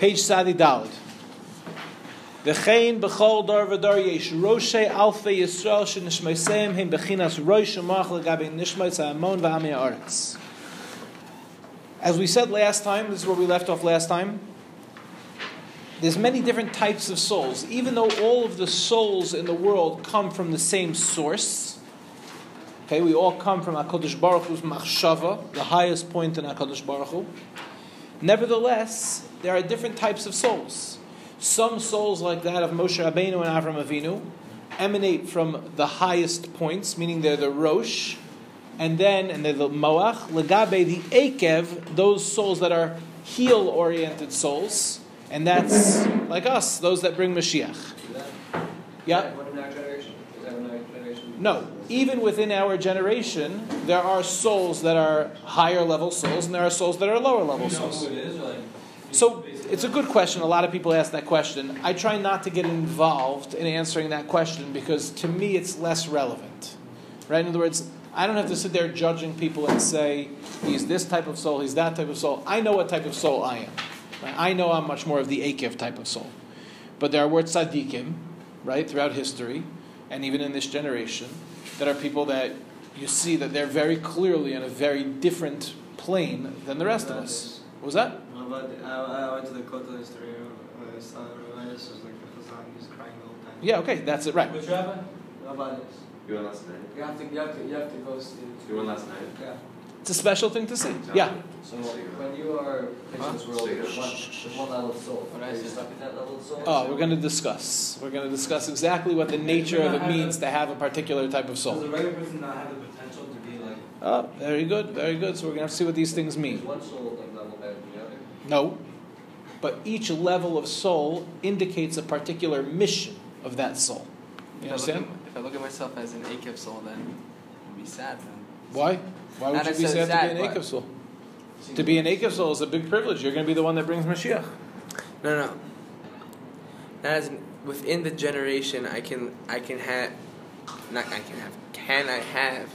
Page Sadi yesh alfei Yisrael him rosh ha'amon v'amei. As we said last time, this is where we left off last time. There's many different types of souls. Even though all of the souls in the world come from the same source, okay, we all come from HaKadosh Baruch Hu's machshava, the highest point in HaKadosh Baruch Hu. Nevertheless, there are different types of souls. Some souls, like that of Moshe Rabbeinu and Avram Avinu, emanate from the highest points, meaning they're the Rosh, and then, and they're the Moach, Legabe, the Akev, those souls that are heel oriented souls, and that's like us, those that bring Mashiach. Yeah? No, even within our generation, there are souls that are higher level souls, and there are souls that are lower level souls. So it's a good question. A lot of people ask that question. I try not to get involved in answering that question because to me it's less relevant. Right? In other words, I don't have to sit there judging people and say, he's this type of soul, he's that type of soul. I know what type of soul I am. Right? I know I'm much more of the Akev type of soul. But there are words tzaddikim, right, throughout history, and even in this generation, that are people that you see that they're very clearly in a very different plane than the rest of us. What was that? I went to the Kotel history. Uh, I saw Rabbi was like the Chazan. He's crying the whole time. Yeah, okay, that's it, right. Which rabbi? Rabbi You went last night? You have to, you have to, you have to go see. You went last night? Yeah. It's a special thing to see. Yeah. So when you are in this world, there's one, there's one level of soul. Are you stuck at that level of soul? Oh, we're going to discuss. We're going to discuss exactly what the nature of it means to have a particular type of Does soul. regular person not have the potential to be like? Oh, very good, very good. So we're going to have to see what these things Is mean. one soul level better than the other? No. But each level of soul indicates a particular mission of that soul. You If I, understand? at, if I look at myself as an Akev soul, then I'd be sad. Then. Why? Why would Not you be necessarily sad to be an sad, but- Akev soul? To be an Akev soul is a big privilege. You're going to be the one that brings Mashiach. No, no. Not as within the generation, I can I can have, not I can have. Can I have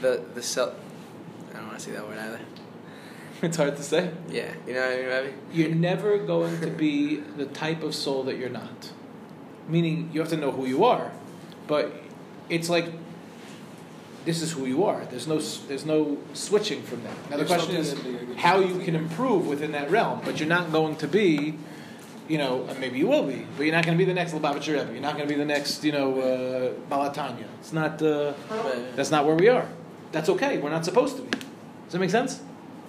the the self? I don't want to say that word either. It's hard to say. Yeah, you know what I mean, Rabbi? You're never going to be the type of soul that you're not. Meaning, you have to know who you are, but it's like this is who you are. There's no there's no switching from that. Now the There's question is something that you- how you can improve within that realm, but you're not going to be, you know, maybe you will be, but you're not going to be the next Lubavitcher Rebbe. You're not going to be the next, you know, uh, Baal HaTanya. It's not. Uh, that's not where we are. That's okay. We're not supposed to be. Does that make sense?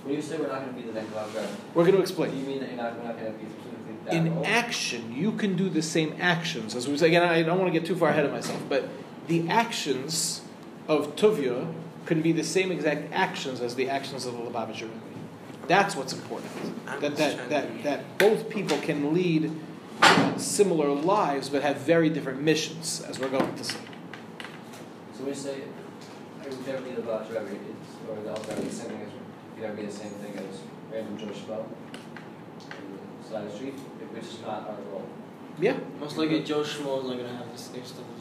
When you say we're not going to be the next Bob Graham, We're going to explain. do you mean that you're not, we're not going to be specifically that in role? action, you can do the same actions. As we say, again, I don't want to get too far ahead of myself, but the actions of Tuvia can be the same exact actions as the actions of the Lubavitcher Rebbe. That's what's important. That, that, that, that both people can lead similar lives but have very different missions, as we're going to see. So when you say, I would never be the Bob Rebbe, or the Alzheimer's, the same thing as, you never be the same thing as random Joe Schmo on the side of the street, which is not our role. Yeah. Most likely Joe Schmo is like gonna have the same stuff as well.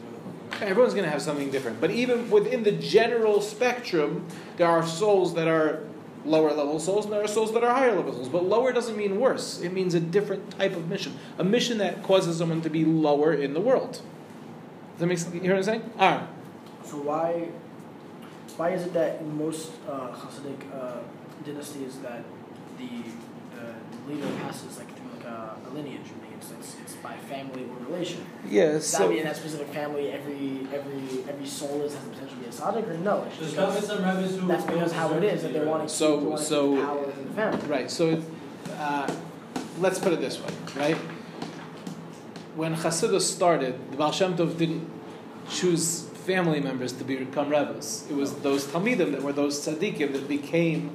Everyone's going to have something different. But even within the general spectrum, there are souls that are lower level souls and there are souls that are higher level souls. But lower doesn't mean worse, it means a different type of mission. A mission that causes someone to be lower in the world. Does that make sense? You hear what I'm saying? Aaron. So why, why is it that in most uh, Hasidic uh, dynasties that the uh, leader passes like through like a, a lineage? Meaning it's, it's it's by family or relation. Yeah, Does that mean in that specific family every every every soul is has the potential to be a tzaddik or no? It's just because some rabbis who. that's because how it is that they're wanting to, So- they want to so- keep power within the family. Right. So, uh, let's put it this way, right? When Chassidus started, the Baal Shem Tov didn't choose family members to become rebbes. It was those talmidim that were those tzaddikim that became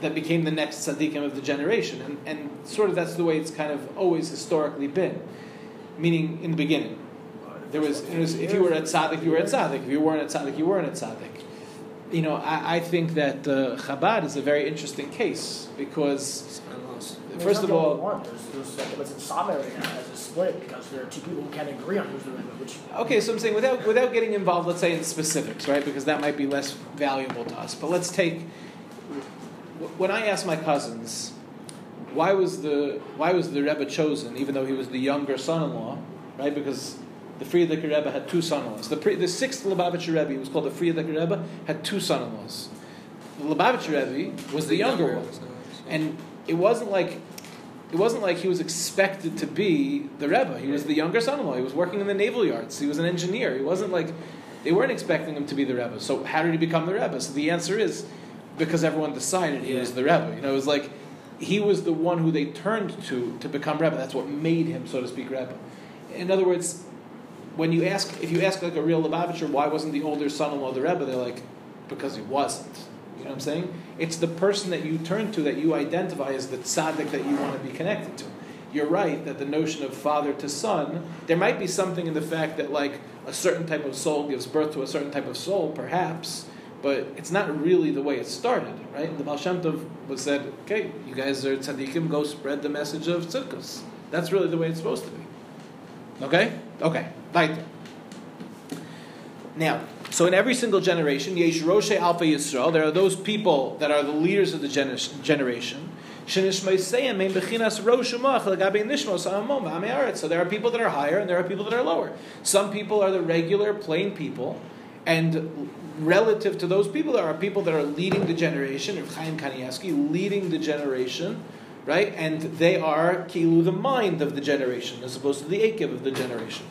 that became the next tzaddikim of the generation, and and sort of that's the way it's kind of always historically been. Meaning, in the beginning, there was, was if you were at tzaddik, you were at tzaddik. If you weren't at tzaddik, you weren't at tzaddik. You know, I, I think that uh, Chabad is a very interesting case because First of all- one. There's, there's like in right now has a split because there are two people who can't agree on who's the. Which Okay, so I'm saying without without getting involved, let's say in specifics, right? Because that might be less valuable to us. But let's take when I ask my cousins, why was the why was the Rebbe chosen, even though he was the younger son-in-law, right? Because the Frierdiker Rebbe had two son-in-laws. The, pre, the sixth Lubavitcher Rebbe, was called the Frierdiker Rebbe, had two son-in-laws. The Lubavitcher Rebbe was the younger one, and it wasn't like it wasn't like he was expected to be the Rebbe. He was the younger son-in-law. He was working in the naval yards. He was an engineer. He wasn't like they weren't expecting him to be the Rebbe. So how did he become the Rebbe? So the answer is because everyone decided he was the Rebbe. You know, it was like he was the one who they turned to to become Rebbe. That's what made him, so to speak, Rebbe. In other words, when you ask, if you ask like a real Lubavitcher, why wasn't the older son-in-law the Rebbe? They're like, because he wasn't. You know what I'm saying? It's the person that you turn to that you identify as the tzaddik that you want to be connected to. You're right that the notion of father to son, there might be something in the fact that like a certain type of soul gives birth to a certain type of soul, perhaps, but it's not really the way it started, right? The Baal Shem Tov was said, okay, you guys are tzaddikim, go spread the message of tzidkus. That's really the way it's supposed to be. Okay? Okay. Weiter. Now, so in every single generation, Yesh Roshe Alfei Yisrael, there are those people that are the leaders of the gener- generation. So there are people that are higher and there are people that are lower. Some people are the regular, plain people, and relative to those people, there are people that are leading the generation, Rav Chaim Kanievsky, leading the generation, right? And they are kilu, the mind of the generation, as opposed to the akev of the generation.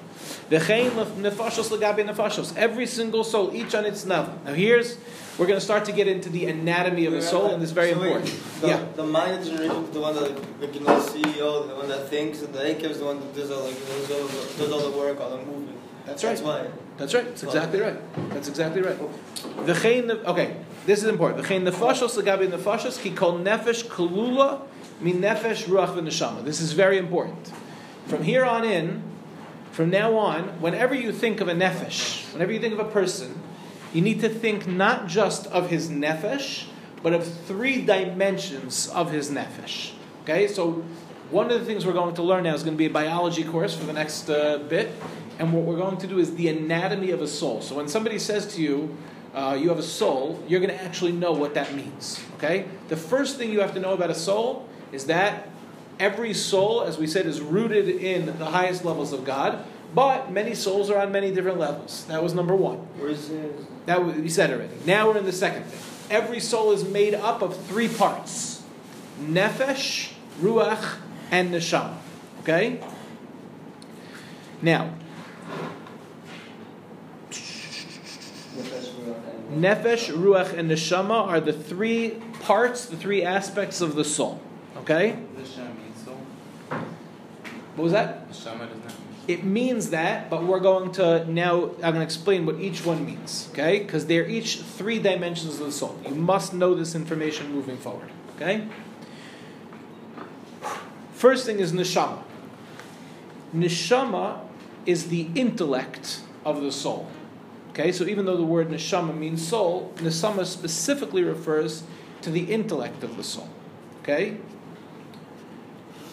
V'chein nefashos legabe nefashos. Every single soul, each on its level. Now here's, we're going to start to get into the anatomy of the soul, and this is very So wait, important. The, Yeah. the mind generation is the one that like, you know CEO, the one that thinks, and the akev is the one that does all like does all the, does all the work, all the movement. That's right. That's why. That's right. That's exactly right. That's exactly right. V'chein, okay, this is important. V'chein nefashos legabe nefashos ki kol nefesh kalula min nefesh ruach v'neshama. This is very important. From here on in, from now on, whenever you think of a nefesh, whenever you think of a person, you need to think not just of his nefesh, but of three dimensions of his nefesh. Okay, so one of the things we're going to learn now is going to be a biology course for the next uh, bit, and what we're going to do is the anatomy of a soul. So when somebody says to you, uh, you have a soul, you're going to actually know what that means. Okay, the first thing you have to know about a soul is that every soul, as we said, is rooted in the highest levels of God, but many souls are on many different levels. That was number one. Where's his? That we we said already. Now we're in the second thing. Every soul is made up of three parts: nefesh, ruach, and neshama. Okay. Now, nefesh, ruach, and neshama are the three parts, the three aspects of the soul. Okay. Neshama means soul. What was that? Neshama does not mean It means that, but we're going to now, I'm going to explain what each one means, okay? Because they're each three dimensions of the soul. You must know this information moving forward, okay? First thing is neshama. Neshama is the intellect of the soul, okay? So even though the word neshama means soul, neshama specifically refers to the intellect of the soul, okay?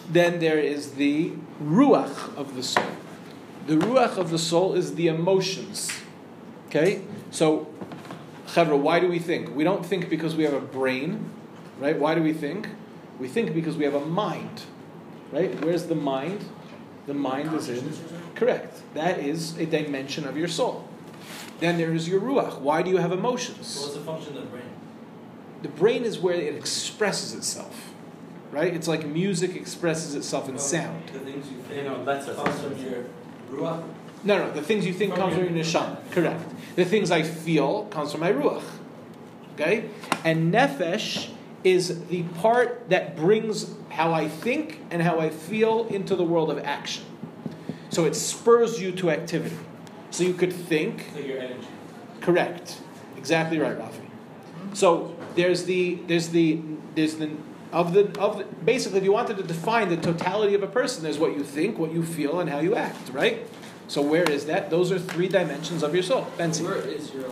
Then there is the ruach of the soul. The ruach of the soul is the emotions. Okay? So, Chevra, why do we think? We don't think because we have a brain, right? Why do we think? We think because we have a mind, right? Where's the mind? The mind is in. Correct. That is a dimension of your soul. Then there is your ruach. Why do you have emotions? So what's the function of the brain? The brain is where it expresses itself, right? It's like music expresses itself in sound. The things you You know, that's comes from your ruach. No, no, the things you think comes from your neshama. Correct. The things I feel comes from my ruach. Okay? And nefesh is the part that brings how I think and how I feel into the world of action. So it spurs you to activity. So you could think, like your energy. Correct. Exactly right, Rafi. So there's the there's the there's the of the of the, basically if you wanted to define the totality of a person, there's what you think, what you feel, and how you act, right? So where is that? Those are three dimensions of your soul. Benzi. Where is your?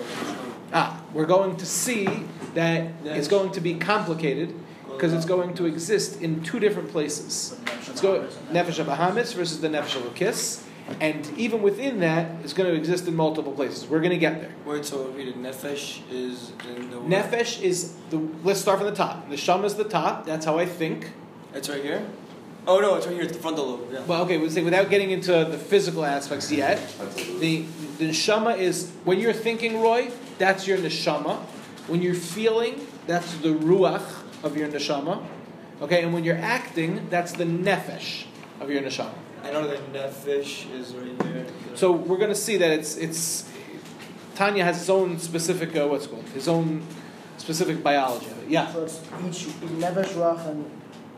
Ah, we're going to see that it's going to be complicated because it's going to exist in two different places. Let's go Nefesh Bahamis versus the Nefesh Elokis, and even within that, it's going to exist in multiple places. We're going to get there. Wait, so read it. Nefesh is in the Nefesh is the. Let's start from the top. Neshama is the top. That's how I think. It's right here. Oh no, it's right here. It's the frontal lobe. Yeah. Well, okay, we say without getting into the physical aspects yet, the the neshama is when you're thinking, Roy, that's your neshama. When you're feeling, that's the ruach of your neshama. Okay, and when you're acting, that's the nefesh of your neshama. I know that nefesh is right here. So we're going to see that it's it's Tanya has his own specific uh, what's it called his own specific biology of it. Yeah. So it's each Nefesh, Ruach, and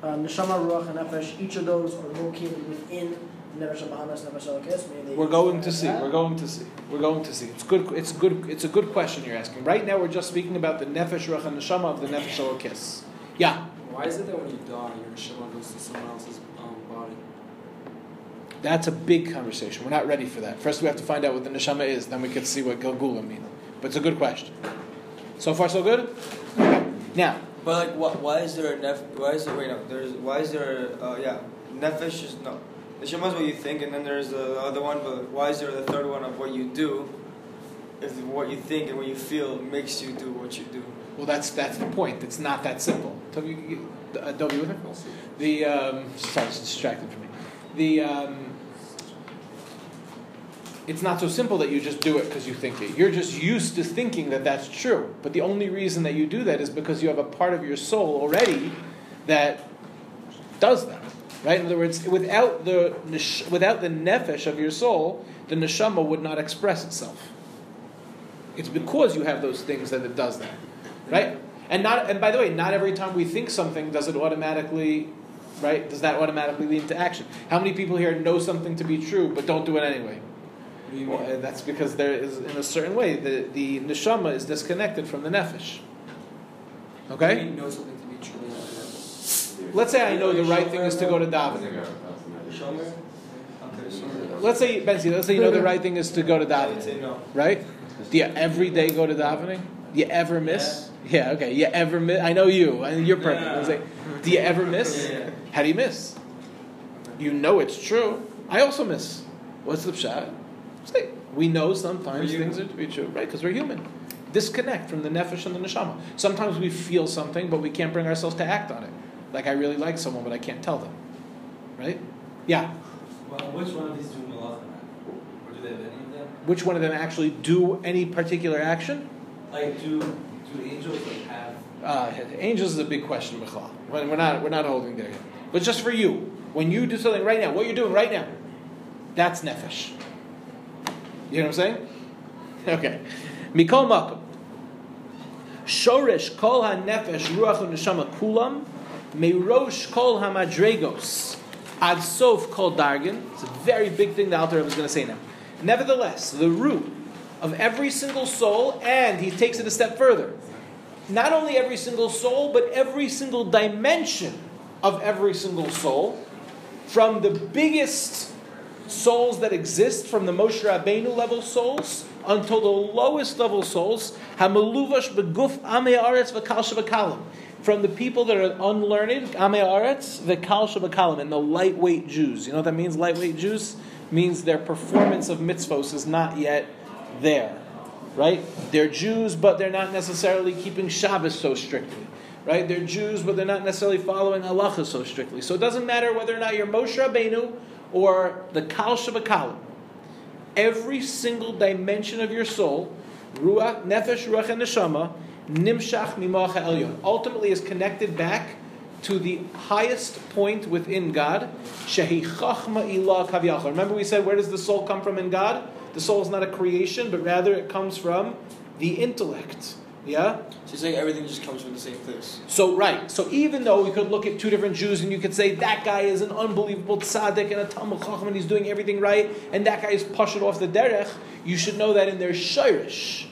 uh, Neshama, Ruach, and Nefesh. Each of those are located within Nefesh Bahamis, Nefesh Elokis. meaning they We're going to see. that. We're going to see. We're going to see. It's good. It's good. It's a good question you're asking. Right now, we're just speaking about the nefesh ruach and neshama of the nefesh elokis. Yeah, Why is it that when you die, your neshama goes to someone else's um, body? that's a big conversation. We're not ready for that. First, we have to find out what the neshama is. Then we can see what Gilgula mean. But it's a good question. So far, so good. Now, But like, what? Why is there a nef? Why is there? Wait, no. There's. Why is there? A, uh, yeah. Nefesh is no. The shema what you think, and then there's the other one. But why is there the third one of what you do? If what you think and what you feel makes you do what you do. well, that's that's the point. It's not that simple. You- uh, Dobby, with me? The um, sorry, it's distracted from me. The um, it's not so simple that you just do it because you think it. You're just used to thinking that that's true. But the only reason that you do that is because you have a part of your soul already that does that. Right? In other words, without the without the nefesh of your soul, the neshama would not express itself. It's because you have those things that it does that. Right? And not and by the way, not every time we think something does it automatically right? Does that automatically lead into action? How many people here know something to be true but don't do it anyway? What do you Well, uh, that's because there is, in a certain way, the, the neshama is disconnected from the nefesh. Okay? you know something to be true? and Let's say I know the right thing is to go to davening. Shomer. Okay. So. Let's say, Benzi, let's say you know the right thing is to go to I would say davening, right? Do you every day go to davening? Do you ever miss? Yeah, okay. You ever miss? I know you, and you're perfect. I was like, do you ever miss? How do you miss? You know it's true. I also miss. What's the? Say, we know sometimes things are to be true, right? Because we're human. Disconnect from the nefesh and the neshama. Sometimes we feel something, but we can't bring ourselves to act on it. Like I really like someone, but I can't tell them. Right? Yeah. Well, which one of these do malach Or do they have any of them? Which one of them actually do any particular action? Like, do do angels like have? Uh, angels is a big question, Michal. We're not, we're not holding there yet. But just for you, when you do something right now, what you're doing right now, that's nefesh. You know what I'm saying? Okay. Mikol makom. Shoresh kol ha-nefesh ruach u'neshama kulam meirosh kol ha-madregos ad sof kol dargan. It's a very big thing the Alter Rebbe is going to say now. Nevertheless, the root of every single soul, and he takes it a step further, not only every single soul, but every single dimension of every single soul, from the biggest souls that exist, from the Moshe Rabbeinu level souls until the lowest level souls, Hamaluvash beguf Amei Aretz v'kal from the people that are unlearned, Amei Aretz v'kal shabakalim, and the lightweight Jews. You know what that means? Lightweight Jews means their performance of mitzvos is not yet there right? They're Jews, but they're not necessarily keeping Shabbos so strictly, right? They're Jews, but they're not necessarily following halacha so strictly. So it doesn't matter whether or not you're Moshe Rabbeinu or the Kal. Every single dimension of your soul, Ruach, Nefesh, Ruach, and Neshama, Nimshach Mimacha Elyon, ultimately is connected back to the highest point within God, Shehi Chachma Ilah Kavyachar. Remember we said, where does the soul come from in God? The soul is not a creation, but rather it comes from the intellect. Yeah? So you're saying everything just comes from the same place. So, right. So, even though we could look at two different Jews and you could say that guy is an unbelievable tzaddik and a Talmud Chacham and he's doing everything right, and that guy is pushed off the derech, you should know that in their shoresh,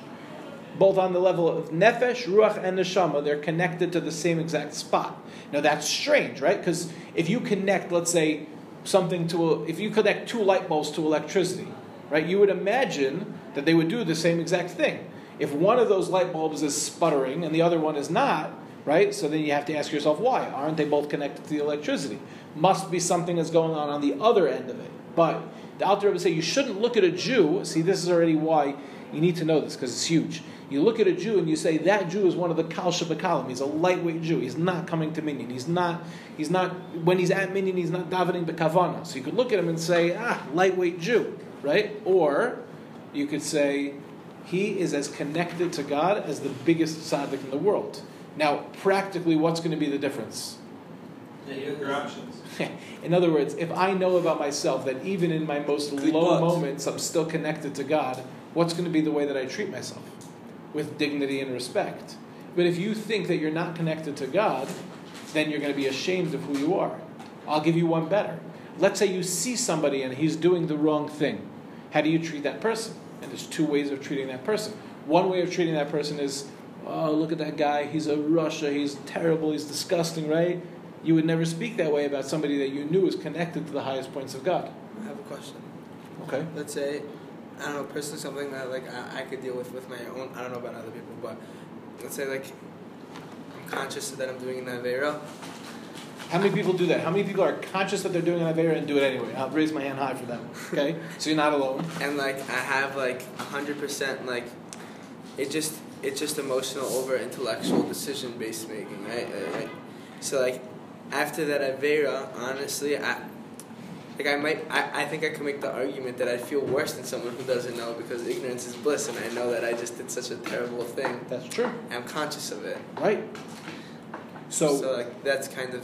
both on the level of nefesh, ruach, and neshama, they're connected to the same exact spot. Now, that's strange, right? Because if you connect, let's say, something to, a, if you connect two light bulbs to electricity, right, you would imagine that they would do the same exact thing. If one of those light bulbs is sputtering and the other one is not, right? So then you have to ask yourself why. Aren't they both connected to the electricity? Must be something that's going on on the other end of it. But the Alter Rebbe say you shouldn't look at a Jew. See, this is already why you need to know this because it's huge. You look at a Jew and you say that Jew is one of the Kal Shabakalim. He's a lightweight Jew. He's not coming to Minyan. He's not. He's not. When he's at Minyan, he's not davening bekavana. So you could look at him and say, ah, lightweight Jew, right? Or you could say he is as connected to God as the biggest tzaddik in the world. Now, practically, what's going to be the difference? Your options. in other words, if I know about myself that even in my most Good low butt. moments I'm still connected to God, what's going to be the way that I treat myself? With dignity and respect. But if you think that you're not connected to God, then you're going to be ashamed of who you are. I'll give you one better. Let's say you see somebody and he's doing the wrong thing. How do you treat that person? And there's two ways of treating that person. One way of treating that person is, oh, look at that guy. He's a rasha. He's terrible. He's disgusting, right? You would never speak that way about somebody that you knew is connected to the highest points of God. I have a question. Okay. Let's say, I don't know, personally something that like I, I could deal with with my own. I don't know about other people, but let's say like I'm conscious that I'm doing an avera. How many people do that? How many people are conscious that they're doing an Avera and do it anyway? I'll raise my hand high for them. Okay? so you're not alone. and like I have like a hundred percent like it just it's just emotional over intellectual decision based making, right? Right? So like after that Avera, honestly, I like I might I, I think I can make the argument that I feel worse than someone who doesn't know because ignorance is bliss and I know that I just did such a terrible thing. That's true. I'm conscious of it. Right? So, so like that's kind of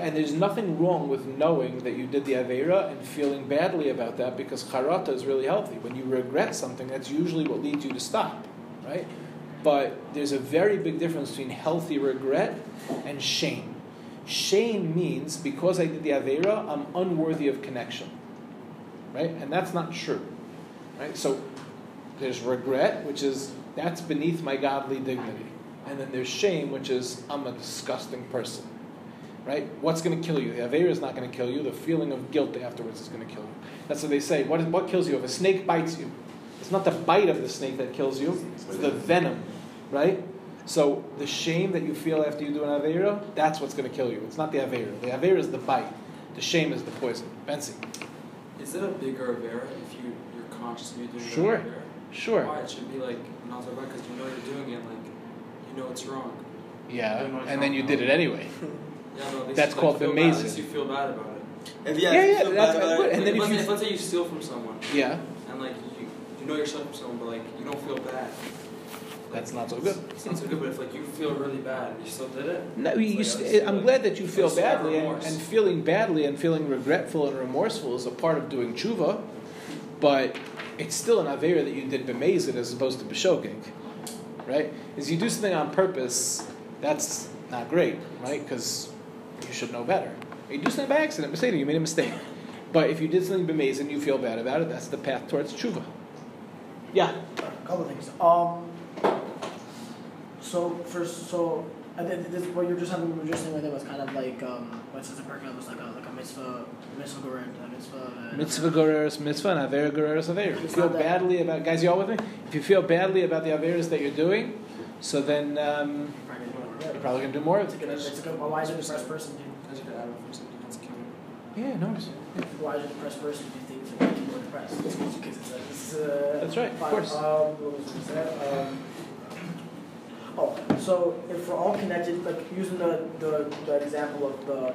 and there's nothing wrong with knowing that you did the Avera and feeling badly about that because charata is really healthy. When you regret something, that's usually what leads you to stop, right? But there's a very big difference between healthy regret and shame. Shame means because I did the Avera, I'm unworthy of connection, right? And that's not true, right? So there's regret, which is that's beneath my godly dignity. And then there's shame, which is I'm a disgusting person right? What's going to kill you? The Avera is not going to kill you. The feeling of guilt afterwards is going to kill you. That's what they say. What, is, what kills you? If a snake bites you, it's not the bite of the snake that kills you, it's the venom, right? So the shame that you feel after you do an Avera, that's what's going to kill you. It's not the Avera. The Avera is the bite. The shame is the poison. Benzi. Is it a bigger Avera if you, you're conscious of you doing Sure. that Avera? Sure. Why? It should be like not so bad because you know you're doing it, like, you know it's wrong. Yeah, Then what's and then you now? did it anyway. Yeah, no, at That's called like, feel the bad. At least you feel bad about it. If yeah, Yeah, yeah, that's bad about good. And Like, then if let's, you- let's say you steal from someone Yeah, and like you, you know you're stealing from someone, but like you don't feel bad. That's not so good. It's not so good, but if like you feel really bad and you still did it, No, you, It's like, st- I'm like- glad that you feel badly, and, and feeling badly and feeling regretful and remorseful is a part of doing tshuva, but it's still an avera that you did b'mezid as opposed to b'shogeg, right? Is you do something on purpose, that's not great, right? Because you should know better. You do something by accident, mistake, you made a mistake. But if you did something b'mezid and you feel bad about it, that's the path towards tshuva. Yeah. A couple of things. Um, so first, so I think this what you're just having, what you're saying right there was kind of like um, what says the Perkele was like a like a mitzvah, mitzvah gorer, a mitzvah. uh, Mitzvah goreres mitzvah and avera goreres avera. If you feel badly about, guys, you all with me? If you feel badly about the averas that you're doing, so then um, Probably gonna do you're probably going to do more It's of a it. good, it's a good, a wiser depressed person. I should add it something that's killing. Yeah, no worries. A wiser depressed person do things that make you more depressed. It's because it's a, it's a, That's right, of course. Um, what was I? Um, oh, so if we're all connected, like using the, the, the example of the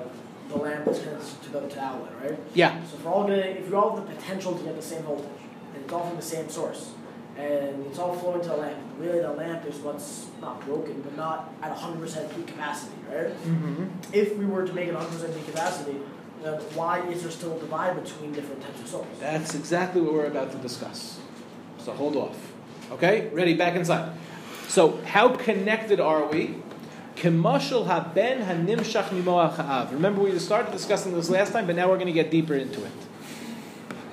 the lamp that's connected to the, to the outlet, right? Yeah, So if we're all getting, if we all have the potential to get the same voltage, and it's all from the same source, and it's all flowing to the lamp, really the lamp is what's not broken, but not at 100% peak capacity, right? mm-hmm. If we were to make it 100% peak capacity, then why is there still a divide between different types of souls? that's exactly what we're about to discuss. So hold off. Okay, ready? Back inside. So, how connected are we? Kemashal haben hanimshach mimoach ha'av. Remember, we started discussing this last time, but now we're going to get deeper into it.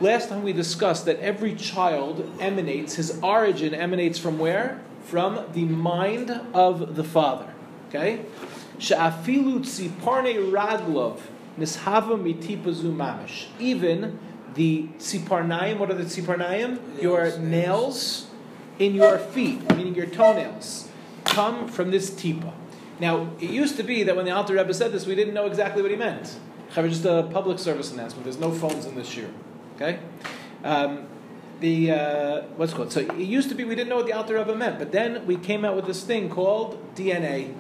Last time we discussed that every child emanates, his origin emanates from where? From the mind of the father. Okay? Sha'afilu tziparne raglov nishava mitipazu mamish. Even the tziparnaim, what are the tziparnaim? Your Nails. In your feet, meaning your toenails, come from this tipa. Now, it used to be that when the Alter Rebbe said this, we didn't know exactly what he meant. Just a public service announcement. There's no phones in this year. Okay? Um, the uh, what's it called. So it used to be we didn't know what the Alter Rebbe meant, but then we came out with this thing called DNA,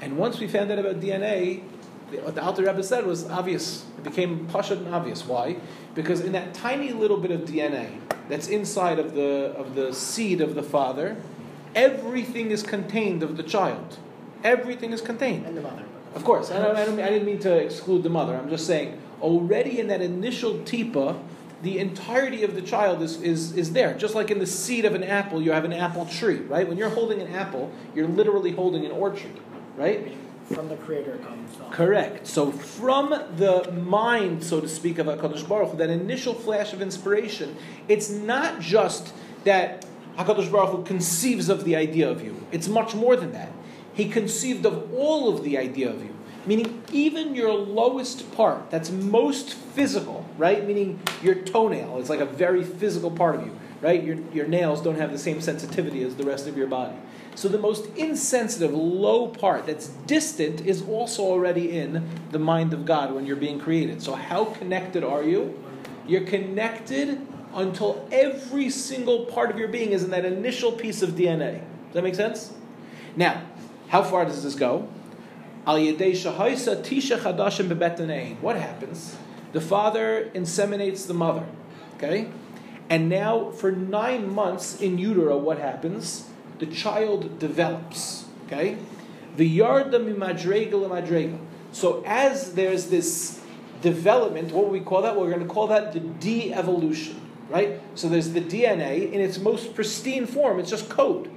and once we found out about DNA, the- what the Alter Rebbe said was obvious. It became pashut and obvious. Why? Because in that tiny little bit of DNA that's inside of the of the seed of the father, everything is contained of the child. Everything is contained. And the mother. Of course, I, I, don't, I didn't mean to exclude the mother. I'm just saying, already in that initial tipa, the entirety of the child is, is, is there. Just like in the seed of an apple, you have an apple tree, right? When you're holding an apple, you're literally holding an orchard, right? From the creator comes. Correct. So from the mind, so to speak, of Hakadosh Baruch Hu, that initial flash of inspiration, it's not just that Hakadosh Baruch Hu conceives of the idea of you. It's much more than that. He conceived of all of the idea of you, meaning even your lowest part, that's most physical, right? Meaning your toenail is like a very physical part of you, right? Your your nails don't have the same sensitivity as the rest of your body. So the most insensitive, low part that's distant is also already in the mind of God when you're being created. So how connected are you? You're connected until every single part of your being is in that initial piece of DNA. Does that make sense? Now, how far does this go? What happens? The father inseminates the mother. Okay? And now, for nine months in utero, what happens? The child develops. Okay? The yarda mimadrega lemadrega. So as there's this development, what we call that? We're going to call that the de-evolution. Right? So there's the DNA in its most pristine form. It's just code.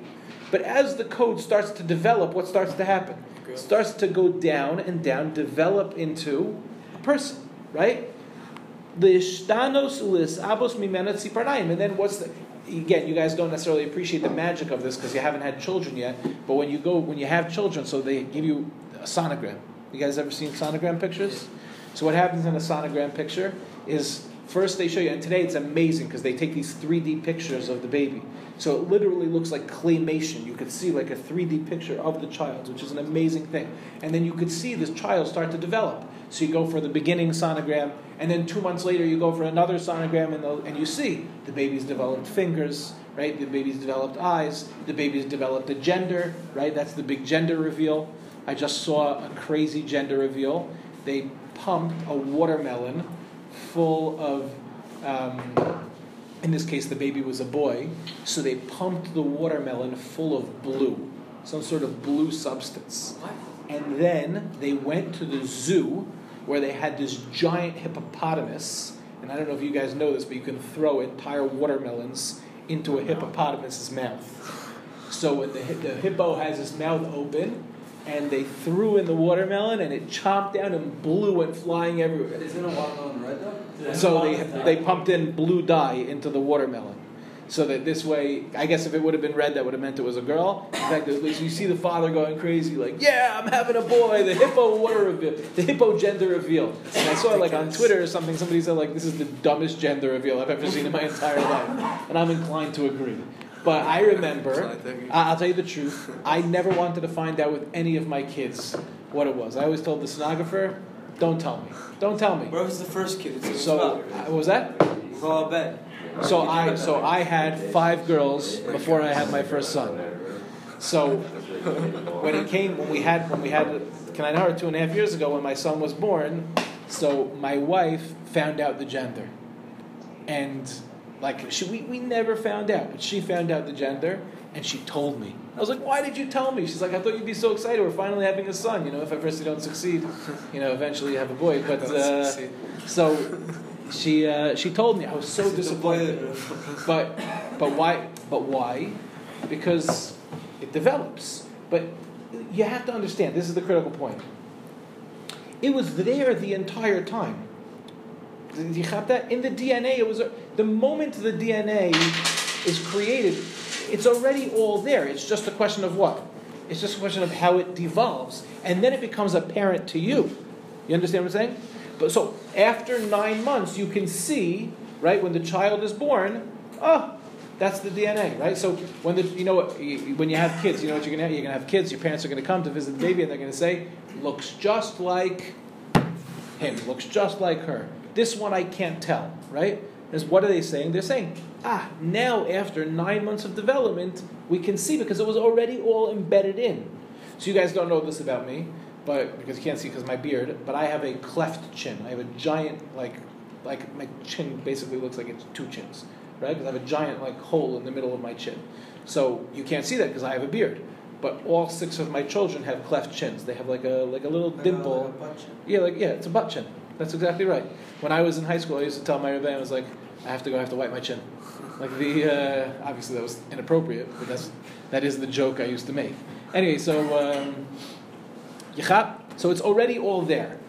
But as the code starts to develop, what starts to happen? It starts to go down and down, develop into a person, right? L'ishtanos u'lisabos mimena tziparnayim. And then what's the again? You guys don't necessarily appreciate the magic of this because you haven't had children yet. But when you go, when you have children, so they give you a sonogram. You guys ever seen sonogram pictures? So what happens in a sonogram picture is first they show you, and today it's amazing because they take these 3D pictures of the baby. So it literally looks like claymation. You could see like a 3D picture of the child, which is an amazing thing. And then you could see this child start to develop. So you go for the beginning sonogram, and then two months later you go for another sonogram, and, the, and you see the baby's developed fingers, right? The baby's developed eyes. The baby's developed a gender, right? That's the big gender reveal. I just saw a crazy gender reveal. They pumped a watermelon full of, um, in this case, the baby was a boy, so they pumped the watermelon full of blue, some sort of blue substance. What? And then they went to the zoo where they had this giant hippopotamus. And I don't know if you guys know this, but you can throw entire watermelons into a hippopotamus's mouth. So when the, the hippo has his mouth open, and they threw in the watermelon, and it chopped down and blue went flying everywhere. Isn't a watermelon red though? So they they pumped in blue dye into the watermelon, so that this way, I guess if it would have been red, that would have meant it was a girl. In fact, at least you see the father going crazy, like, "Yeah, I'm having a boy." The hippo water reveal, the hippo gender reveal. And I saw like on Twitter or something, somebody said like, "This is the dumbest gender reveal I've ever seen in my entire life," and I'm inclined to agree. But I remember, I- I'll tell you the truth. I never wanted to find out with any of my kids what it was. I always told the sonographer, "Don't tell me. Don't tell me." Where was the first kid? It's So, uh, what was that? Well, I. So I so I had five girls before I had my first son. So when it came when we had when we had can I know two and a half years ago when my son was born, so my wife found out the gender, and like she we, we never found out, but she found out the gender and she told me. I was like, why did you tell me? She's like, I thought you'd be so excited. We're finally having a son. You know, if at first you don't succeed, you know, eventually you have a boy. But uh, so she uh, she told me I was so disappointed. But but why? But why? Because it develops. But you have to understand. This is the critical point. It was there the entire time. Did you have that in the DNA? It was the moment the DNA is created. It's already all there. It's just a question of what? It's just a question of how it devolves, and then it becomes apparent to you. You understand what I'm saying? But so after nine months, you can see right when the child is born. Oh, that's the DNA, right? So when the you know when you have kids, you know what you're gonna have. You're gonna have kids. Your parents are gonna come to visit the baby, and they're gonna say, "Looks just like him. Looks just like her." This one I can't tell, right? Is what are they saying? They're saying, ah, now after nine months of development, we can see because it was already all embedded in. So you guys don't know this about me, but because you can't see because my beard, but I have a cleft chin. I have a giant like like my chin basically looks like it's two chins, right? Because I have a giant like hole in the middle of my chin. So you can't see that because I have a beard. But all six of my children have cleft chins. They have like a like a little Like a- dimple. like a. Yeah, like yeah, it's a butt chin. That's exactly right. When I was in high school, I used to tell my rebbe, I was like, I have to go, I have to wipe my chin. Like the uh, obviously that was inappropriate, but that's that is the joke I used to make. Anyway, so um, so it's already all there.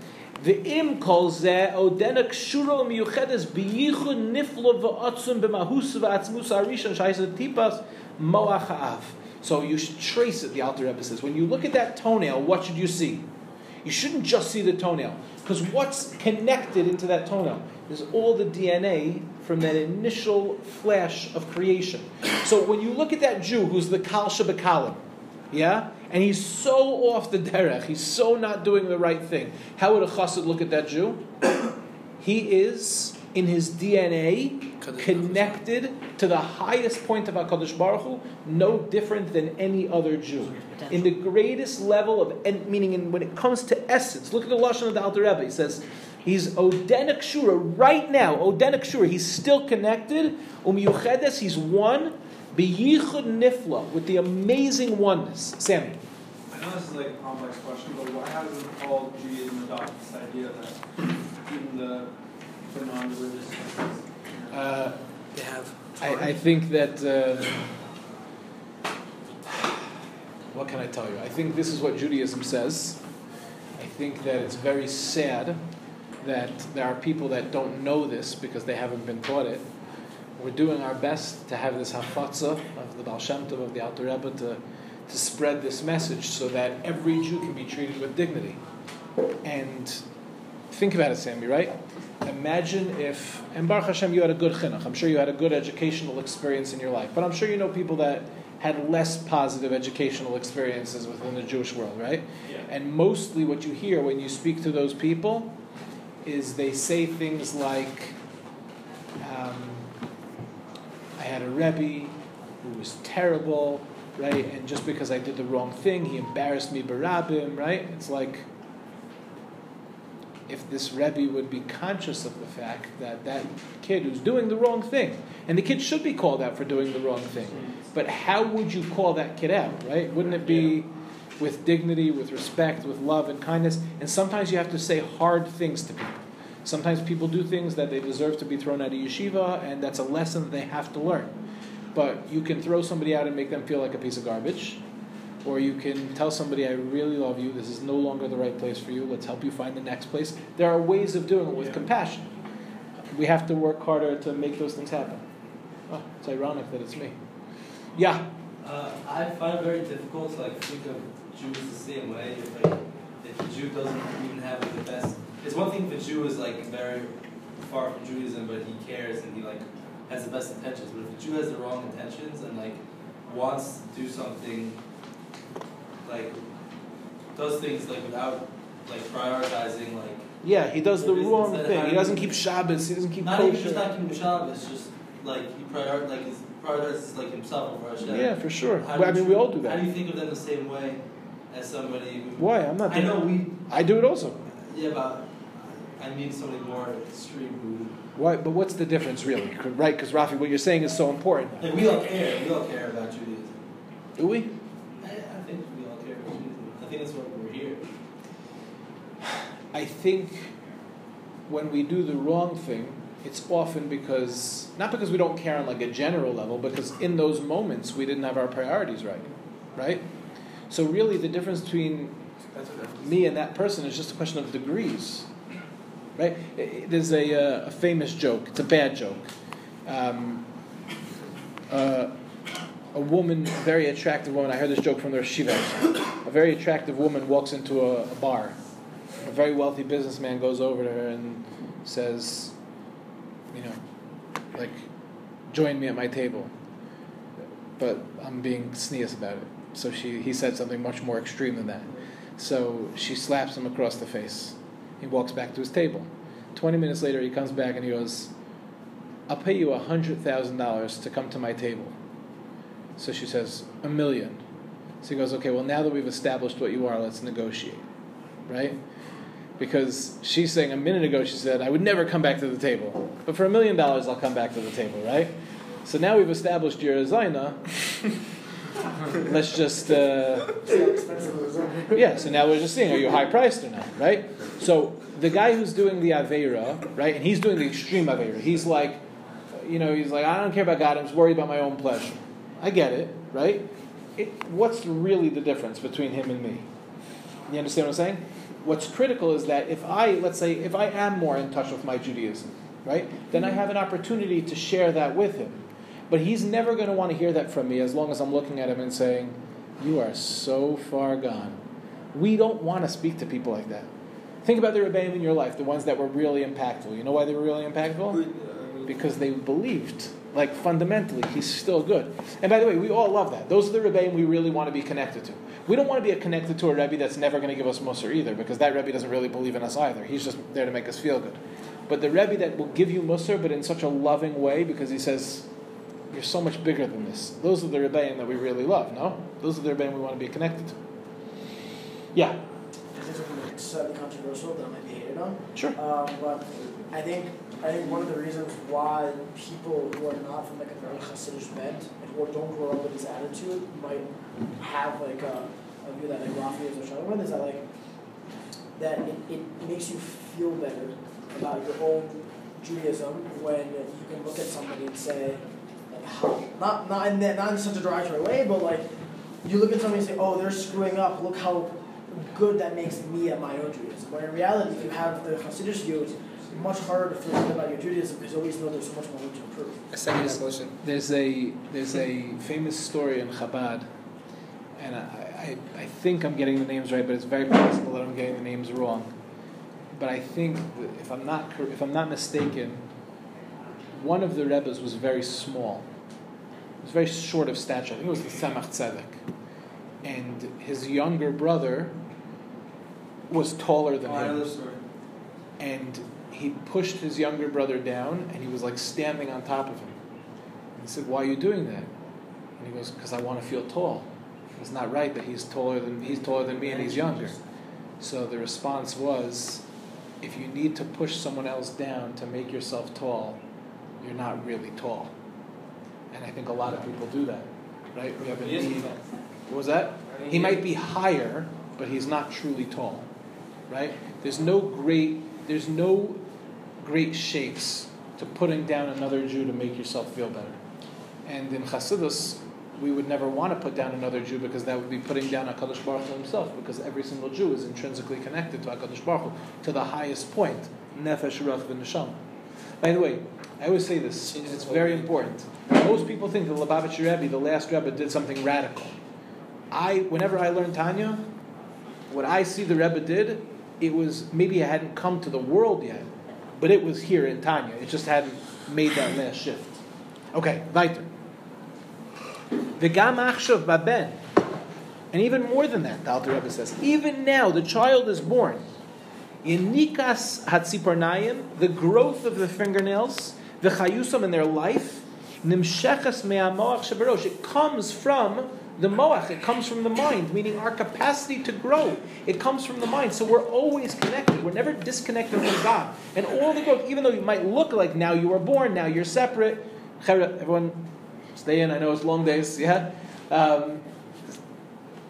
The im calls zeh odena kshuro miyuchedes biyichud niflo v'atzum b'mahus v'atzmus arishon shayis tipas moach ha'av. So you should trace it. The Alter Rebbe says, when you look at that toenail, what should you see? You shouldn't just see the toenail, because what's connected into that toenail is all the DNA from that initial flash of creation. So when you look at that Jew who's the Kal Shabakalim, yeah, and he's so off the derech, he's so not doing the right thing. How would a chassid look at that Jew? he is in his DNA connected to the highest point of Hakadosh Baruch Hu, no different than any other Jew. In the greatest level of, and meaning in, when it comes to essence, look at the lashon of the Alter Rebbe. He says he's odenik shura right now. Odenik shura, he's still connected. Umiyuchedes, he's one. Beyichud nifla with the amazing oneness. Sammy. I know this is like a complex question, but why hasn't all Judaism adopted this idea that even the, the non-religious countries, Uh, They have. I, I think that. Uh, what can I tell you? I think this is what Judaism says. I think that it's very sad that there are people that don't know this because they haven't been taught it. We're doing our best to have this hafatza of the Baal Shem Tov, of the Alter Rebbe, to, to spread this message so that every Jew can be treated with dignity. And think about it, Sammy, right? Imagine if, and Baruch Hashem, you had a good chinuch. I'm sure you had a good educational experience in your life. But I'm sure you know people that had less positive educational experiences within the Jewish world, right? Yeah. And mostly what you hear when you speak to those people is they say things like, um, I had a Rebbe who was terrible, right? And just because I did the wrong thing, he embarrassed me barabim, right? It's like, if this Rebbe would be conscious of the fact that that kid who's doing the wrong thing, and the kid should be called out for doing the wrong thing, but how would you call that kid out, right? Wouldn't it be with dignity, with respect, with love and kindness? And sometimes you have to say hard things to people. Sometimes people do things that they deserve to be thrown out of yeshiva, and that's a lesson that they have to learn. But you can throw somebody out and make them feel like a piece of garbage, or you can tell somebody, I really love you, this is no longer the right place for you, let's help you find the next place. There are ways of doing it with Yeah. compassion. We have to work harder to make those things happen. Oh, it's ironic that it's me. Yeah. Uh, I find it very difficult to like think of Jews the same way. If like if the Jew doesn't even have like, the best, it's one thing if a Jew is like very far from Judaism, but he cares and he like has the best intentions. But if a Jew has the wrong intentions and like wants to do something, like does things like without like prioritizing like Yeah, he does the The wrong thing. He doesn't keep Shabbos, he doesn't keep not even kosher. just not keeping Shabbos, just like he prior like his prioritizes like himself over Hashem. Yeah, for sure. Well, I mean, we all do that. How do you think of them the same way as somebody who? Why? I'm not I know we. I do it also. Yeah, but I mean somebody more extreme who. Why? But what's the difference, really? Right? Because Rafi, what you're saying is so important. Like we all care. We all care about Judaism. Do we? I, I think we all care about Judaism. I think that's why we're here. I think when we do the wrong thing, it's often because not because we don't care on like a general level, because in those moments we didn't have our priorities right, right? So really, the difference between me and that person is just a question of degrees, right? There's a, uh, a famous joke. It's a bad joke. Um, uh, a woman, a very attractive woman. I heard this joke from the Shiva. A very attractive woman walks into a, a bar. A very wealthy businessman goes over to her and says, you know, like, join me at my table. But I'm being sneeze about it. So she, he said something much more extreme than that. So she slaps him across the face. He walks back to his table. 20 minutes later, he comes back and he goes, I'll pay you $100,000 to come to my table. So she says, A million. So he goes, Okay, well, now that we've established what you are, let's negotiate. Right? Because she's saying a minute ago, she said, I would never come back to the table. But for a million dollars, I'll come back to the table, right? So now we've established you're a Zaina. let's just. Uh, So expensive as well. yeah, so now we're just seeing, are you high priced or not, right? So the guy who's doing the Avera, right, and he's doing the extreme Avera, he's like, you know, he's like, I don't care about God, I'm just worried about my own pleasure. I get it, right? It, what's really the difference between him and me? You understand what I'm saying? What's critical is that if I, let's say, if I am more in touch with my Judaism, right, then I mm-hmm. have an opportunity to share that with him. But he's never going to want to hear that from me as long as I'm looking at him and saying, You are so far gone. We don't want to speak to people like that. Think about the Rebbeim in your life, the ones that were really impactful. You know why they were really impactful? Uh, because they believed, like fundamentally, he's still good. And by the way, we all love that. Those are the Rebbeim we really want to be connected to. We don't want to be connected to a Rebbe that's never going to give us Musar either, because that Rebbe doesn't really believe in us either. He's just there to make us feel good. But the Rebbe that will give you Musar, but in such a loving way, because he says, You're so much bigger than this. Those are the Rebbeim that we really love, no? Those are the Rebbeim we want to be connected to. Yeah, something slightly controversial that I might be hated on. sure. Um, but I think I think one of the reasons why people who are not from like a very Hasidic bent and who don't grow up with this attitude might have like a, a view that like Rafi is or Shalom is that like that it, it makes you feel better about your own Judaism when you can look at somebody and say like how not not in that, not in such a derogatory way, but like you look at somebody and say, oh, they're screwing up. Look how good that makes me at my own Judaism. when in reality, if you have the Hasidic view, much harder to feel good about your Judaism because you always know there's so much more room to improve. A second motion. There's a there's a famous story in Chabad, and I, I, I think I'm getting the names right, but it's very possible that I'm getting the names wrong. But I think that if I'm not if I'm not mistaken, one of the rebbes was very small. He was very short of stature. I think it was the Tzemach Tzedek, and his younger brother was taller than Oh, I know him this story. and he pushed his younger brother down and he was like standing on top of him. And he said, Why are you doing that? And he goes, Because I want to feel tall. It's not right that he's taller than he's taller than me and he's younger. So the response was, if you need to push someone else down to make yourself tall, you're not really tall. And I think a lot of people do that. Right? We have a need. What was that? He might be higher, but he's not truly tall. Right? There's no great there's no great shakes to putting down another Jew to make yourself feel better. And in Chassidus, we would never want to put down another Jew because that would be putting down HaKadosh Baruch Hu himself, because every single Jew is intrinsically connected to HaKadosh Baruch Hu, to the highest point, Nefesh, Ruach, v'Neshama. By the way, I always say this, and it's very important. Most people think the Lubavitcher Rebbe, the last Rebbe, did something radical. I, whenever I learn Tanya, what I see the Rebbe did, it was maybe it hadn't come to the world yet, but it was here in Tanya. It just hadn't made that last shift. Okay, weiter. V'gam achshav baben. And even more than that, the Alter Rebbe says, even now the child is born. In nikas hatziparnayim, the growth of the fingernails, the chayusam in their life, nimshechas me'amoach. It comes from the moach. It comes from the mind, meaning our capacity to grow. It comes from the mind. So we're always connected. We're never disconnected from God. And all the growth, even though you might look like now you were born, now you're separate. Everyone, stay in. I know it's long days. Yeah. Um,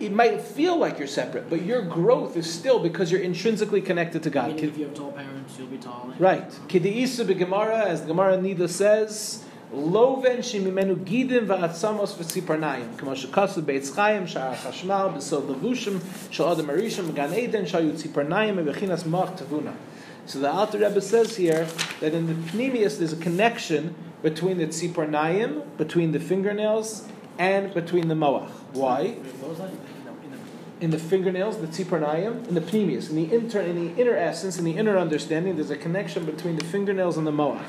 it might feel like you're separate, but your growth is still because you're intrinsically connected to God. Meaning if you have tall parents, you'll be tall. Right. Kideisa begemara, as the Gemara Nida says, Loven shemimenu gidim va'atzamos v'tziparnayim. Kamo shekasu beitz chayim, shara chashmal, b'sov levushim, shal adam arishim, gan eden, shayu tziparnayim, bechinas mach tavuna. So the Alter Rebbe says here that in the Pnimius there's a connection between the tziparnayim, between the fingernails, and between the moach. Why? In the, in the, in the fingernails, the tziparnayim, in the pnimius, in the inter, in the inner essence, in the inner understanding, there's a connection between the fingernails and the moach,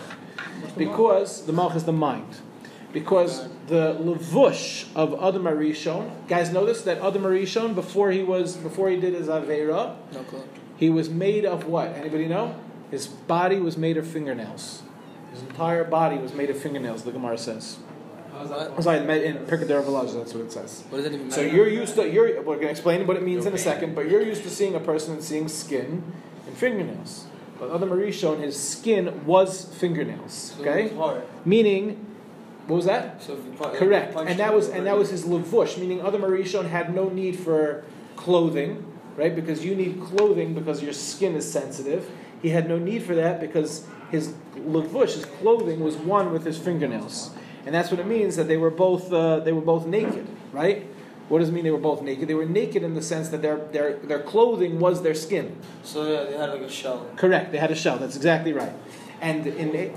because the moach is the mind. Because the levush of Adam Harishon, guys, notice that Adam Harishon before he was before he did his avera, No he was made of what? Anybody know? His body was made of fingernails. His entire body was made of fingernails. The Gemara says. How's that? Sorry, in Pirkei DeRabbi Eliezer, that's what it says. What does that even matter? So you're used to you're we're gonna explain what it means in a second, but you're used to seeing a person and seeing skin and fingernails. But Adam Harishon, his skin was fingernails. So Okay, hard. meaning what was that? So Correct, and that was and that was his levush, meaning Adam Harishon had no need for clothing, right? Because you need clothing because your skin is sensitive. He had no need for that because his levush, his clothing, was one with his fingernails, and that's what it means that they were both uh, they were both naked, right? What does it mean they were both naked? They were naked in the sense that their their their clothing was their skin. So yeah, they had like a shell. Correct. They had a shell. That's exactly right. And in it,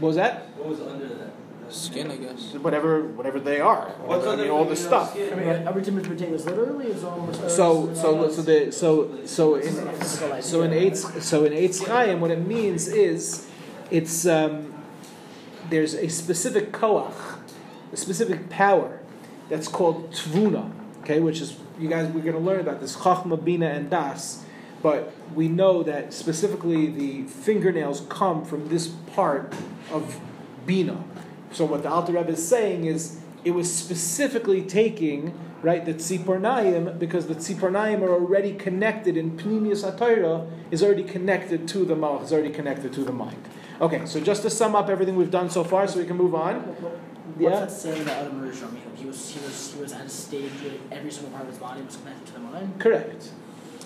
what was that? What was under that? Skin, I guess. Whatever whatever they are. What's I mean, all the stuff. skin? I mean, are we to interpret this literally? Is almost uh, So so so the so so in physical so in Eitz so in Eitz Chaim, what it means is it's um, there's a specific koach, a specific power that's called tvuna, okay, which is you guys we're going to learn about this chachma, bina, and das, but we know that specifically the fingernails come from this part of bina. So what the Alter Rebbe is saying is it was specifically taking right the tzipornayim because the tzipornayim are already connected in pnimius atayra is already connected to the mouth, is already connected to the mind. Okay, so just to sum up everything we've done so far, so we can move on. What's Yeah. that saying that Adam Rishon? I mean, he was he was he was at a stage where every single part of his body was connected to the mind, Correct.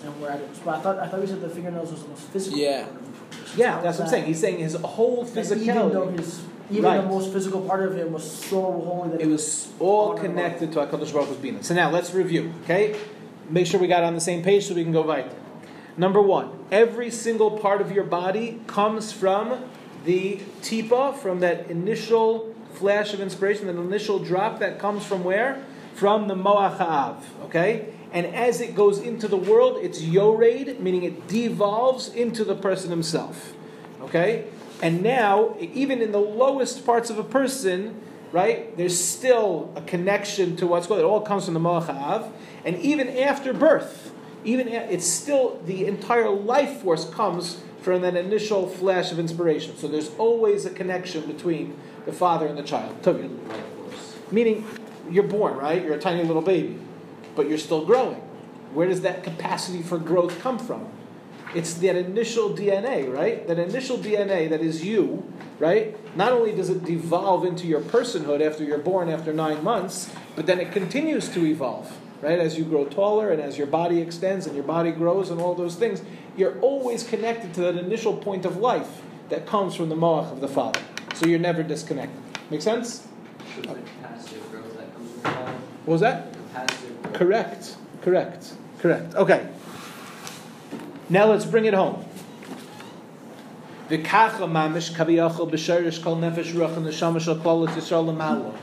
and where but I thought I thought we said the fingernails was the most physical. Yeah. Part of the person. Yeah, How that's what I'm that- saying. He's saying his whole that Even though physicality, his even Right. the most physical part of him was so holy that it was all connected to Hakadosh Baruch Hu's bina. So now let's review. Okay, make sure we got on the same page so we can go right. Number one, every single part of your body comes from the tipa, from that initial flash of inspiration, that initial drop that comes from where? From the Moach Ha'av, okay? And as it goes into the world, it's yored, meaning it devolves into the person himself, okay? And now, even in the lowest parts of a person, right, there's still a connection to what's going on. It all comes from the Moach Ha'av. And even after birth, even a- it's still the entire life force comes from that initial flash of inspiration. So there's always a connection between the father and the child. Meaning, you're born, right? You're a tiny little baby, but you're still growing. Where does that capacity for growth come from? It's that initial DNA, right? That initial DNA that is you, right? Not only does it devolve into your personhood after you're born after nine months, but then it continues to evolve, right? As you grow taller and as your body extends and your body grows and all those things, you're always connected to that initial point of life that comes from the moach of the father. So you're never disconnected. Make sense? So it's like passive growth that comes from the bottom. What was that? The passive growth. Correct. Correct. Correct. Okay. Now let's bring it home. V'kacha mamish kaviyachol b'sherish kol nefesh ruach and neshama shel kol Yisrael l'malo.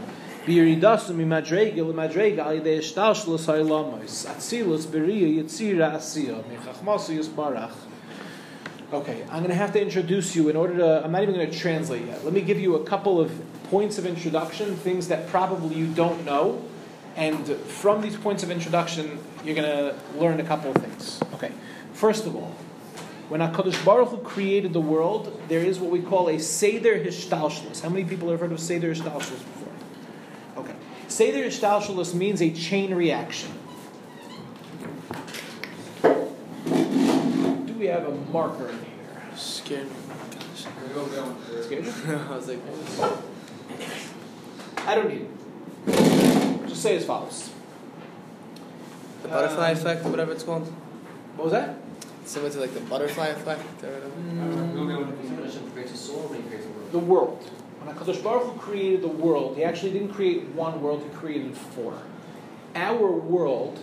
B'yiridasu mimadrega l'madrega al yidei eshtalshlus ha'ilamos. Atzilus b'riya yitzira asiya. Mechachmasu yisbarach. Okay, I'm going to have to introduce you in order to. I'm not even going to translate yet. Let me give you a couple of points of introduction, things that probably you don't know. And from these points of introduction, you're going to learn a couple of things. Okay, first of all, when HaKadosh Baruch Hu created the world, there is what we call a Seder Hishtalshlus. How many people have heard of Seder Hishtalshlus before? Okay. Seder Hishtalshlus means a chain reaction. Do we have a marker in here? Scared me. Scared you? I was like, I don't need it. Just say as follows. the butterfly um, effect or whatever it's called. What was that? Similar to like the butterfly effect or whatever. Hashem creates a soul when he creates a world. The world. When HaKadosh Baruch Hu created the world, he actually didn't create one world, he created four. Our world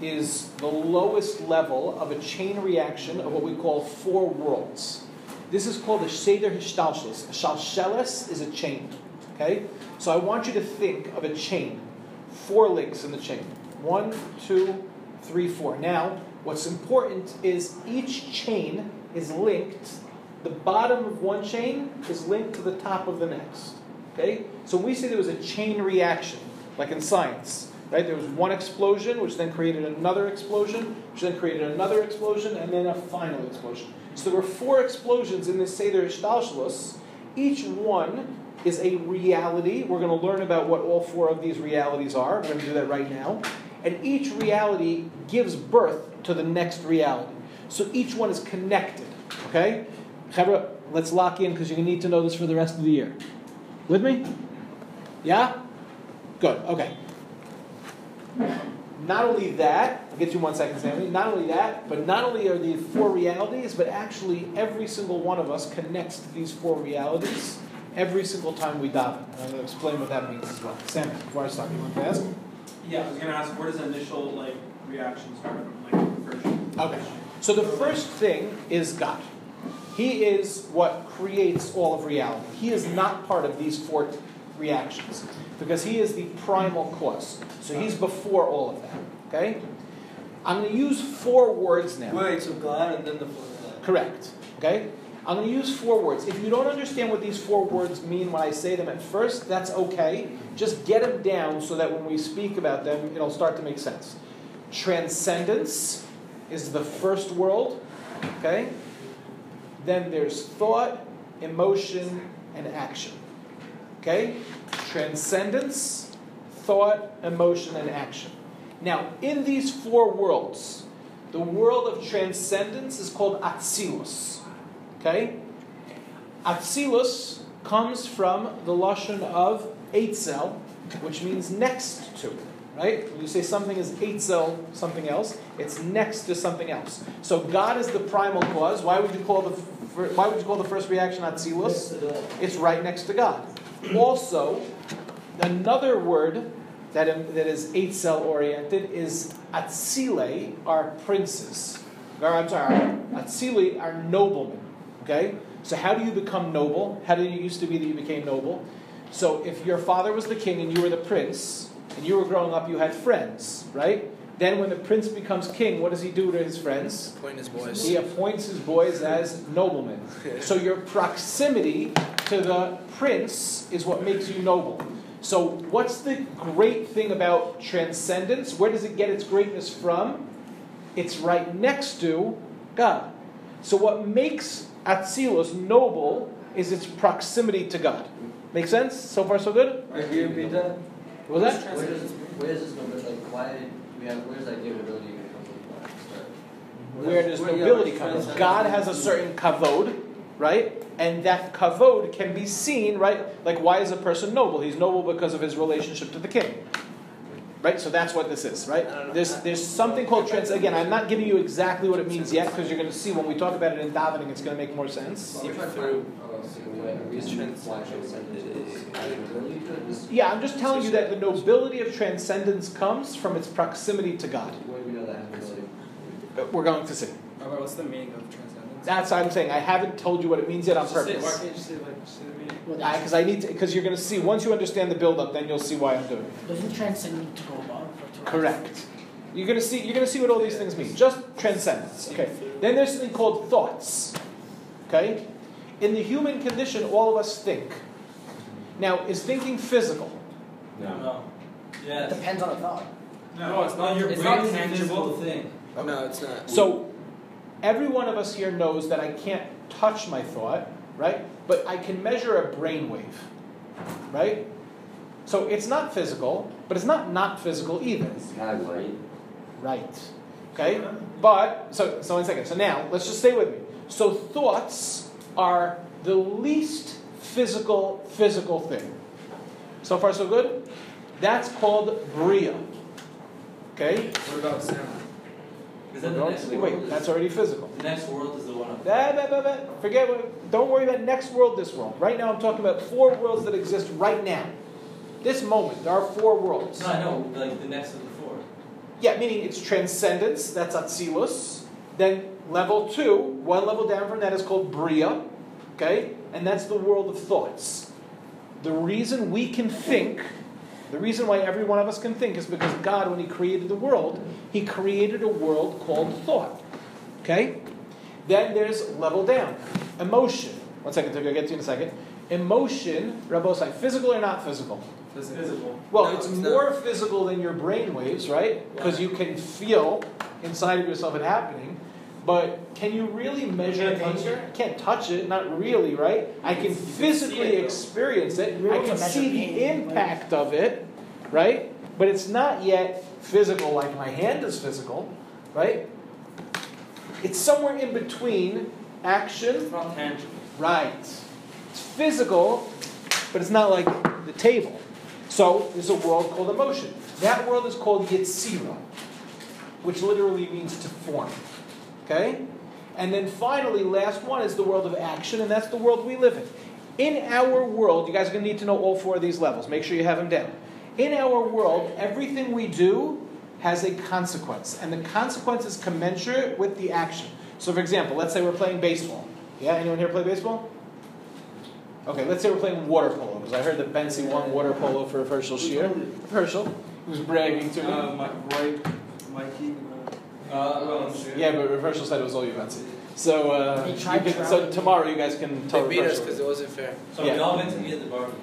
is the lowest level of a chain reaction of what we call four worlds. This is called a Seder Hishtalshelis. A Shalshelis is a chain. Okay? So I want you to think of a chain. Four links in the chain. One, two, three, four. Now, what's important is each chain is linked. The bottom of one chain is linked to the top of the next. Okay? So we say there was a chain reaction, like in science, right? There was one explosion, which then created another explosion, which then created another explosion, and then a final explosion. So there were four explosions in this Seder Hishtalshlus, Each one is a reality. We're going to learn about what all four of these realities are. We're going to do that right now. And each reality gives birth to the next reality. So each one is connected. Okay? Chevra, let's lock in because you're going to need to know this for the rest of the year. With me? Yeah? Good. Okay. Not only that, I'll get you one second, Sammy. Not only that, but not only are the four realities, but actually every single one of us connects to these four realities every single time we daven. And I'm going to explain what that means as well. Sammy, before I start, you want to ask? Yeah, I was gonna ask, where does the initial like reaction start from, like first? Okay. So the first thing is God. He is what creates all of reality. He is not part of these four reactions because he is the primal cause. So he's before all of that. Okay? I'm going to use four words now. Wait, so God and then the. Correct. Okay? I'm going to use four words. If you don't understand what these four words mean when I say them at first, that's okay. Just get them down so that when we speak about them, it'll start to make sense. Transcendence is the first world. Okay? Then there's thought, emotion, and action. Okay? Transcendence, thought, emotion, and action. Now, in these four worlds, the world of transcendence is called Atzilus. Okay? Atzilus comes from the Lashon of Eitzel, which means next to. Right? When you say something is Eitzel, something else, it's next to something else. So God is the primal cause. Why would you call the why would you call the first reaction Atzilus? It's right next to God. Also, another word that, um, that is Eitzel oriented is Atzile, are princes. Or, I'm sorry, Atzile are noblemen. Okay? So, how do you become noble? How did it used to be that you became noble? So, if your father was the king and you were the prince, and you were growing up, you had friends, right? Then, when the prince becomes king, what does he do to his friends? Point his boys. He appoints his boys as noblemen. So your proximity to the prince is what makes you noble. So what's the great thing about transcendence? Where does it get its greatness from? It's right next to God. So what makes Atzilus noble is its proximity to God. Make sense? So far so good? Right, repeat that? What was that? Where does, where does this number, like, why did we have, where's that ability come from? Where does Where- nobility come from? God has a certain kavod, right? And that kavod can be seen, right? Like, why is a person noble? He's noble because of his relationship to the king. Right? So that's what this is, right? There's, there's something called trans. Again, I'm not giving you exactly what it means yet because you're going to see when we talk about it in davening, it's going to make more sense. Well, we're trying to find, see a way, a reason why transcendence is adding ability to it. This- Yeah, I'm just telling you that the nobility of transcendence comes from its proximity to God. We know that has ability? We're going to see. Okay, what's the meaning of transcendence? That's what I'm saying. I haven't told you what it means yet on purpose. Why can't you say like just the meaning? Because I need to, because you're going to see once you understand the build-up, then you'll see why I'm doing it. doesn't transcend need to go above or to rise? Correct. You're going to see. You're going to see what all these things mean. Just transcendence. Okay. Then there's something called thoughts. Okay. In the human condition, all of us think. Now, is thinking physical? No. It Yes. depends on the thought. No, it's not your It's brain not tangible. physical thing. Oh, no, it's not. So, every one of us here knows that I can't touch my thought, right? But I can measure a brain wave, right? So it's not physical, but it's not not physical either. It's kind of light. Right. Okay? But, so, so one second. So now, let's just stay with me. So thoughts are the least physical, physical thing. So far, so good? That's called Bria. Okay? What about sound? Is the next world? wait, that's already physical. The next world is the one That, that, that, that. Forget what, don't worry about next world, this world. Right now, I'm talking about four worlds that exist right now. This moment, there are four worlds. No, I know, like the next of the four. Yeah, meaning it's transcendence, that's Atzilus. Then level two, one level down from that is called Bria, okay? And that's the world of thoughts. The reason we can think, the reason why every one of us can think is because God, when He created the world, He created a world called thought, okay? Then there's level down, emotion. One second, I'll get to you in a second. Emotion, Rabosai, physical or not physical? Physical. Well, No, it's it's not. more physical than your brain waves, right? Because you can feel inside of yourself it happening. but can you really measure can't touch anger? Can't touch it, not really, right? I can can physically it, experience it. I can can see the impact of it, right? But it's not yet physical like my hand is physical, right? It's somewhere in between action It's not tangible. Right. It's physical, but it's not like the table. So there's a world called emotion. That world is called Yitzira, which literally means to form. Okay? And then finally, last one is the world of action, and that's the world we live in. In our world, you guys are going to need to know all four of these levels. Make sure you have them down. In our world, everything we do has a consequence, and the consequence is commensurate with the action. So, for example, let's say we're playing baseball. Yeah, anyone here play baseball? Okay, let's say we're playing water polo, because I heard that Benzi won water polo for Herschel Shear. Herschel, who's bragging to me. Uh, my, right, Mikey. Uh, well. Yeah, but Herschel said it was all you, Benzi. So, uh, you can- so tomorrow you guys can tell They beat us because it wasn't fair. So Yeah. we all went to eat at the barbecue.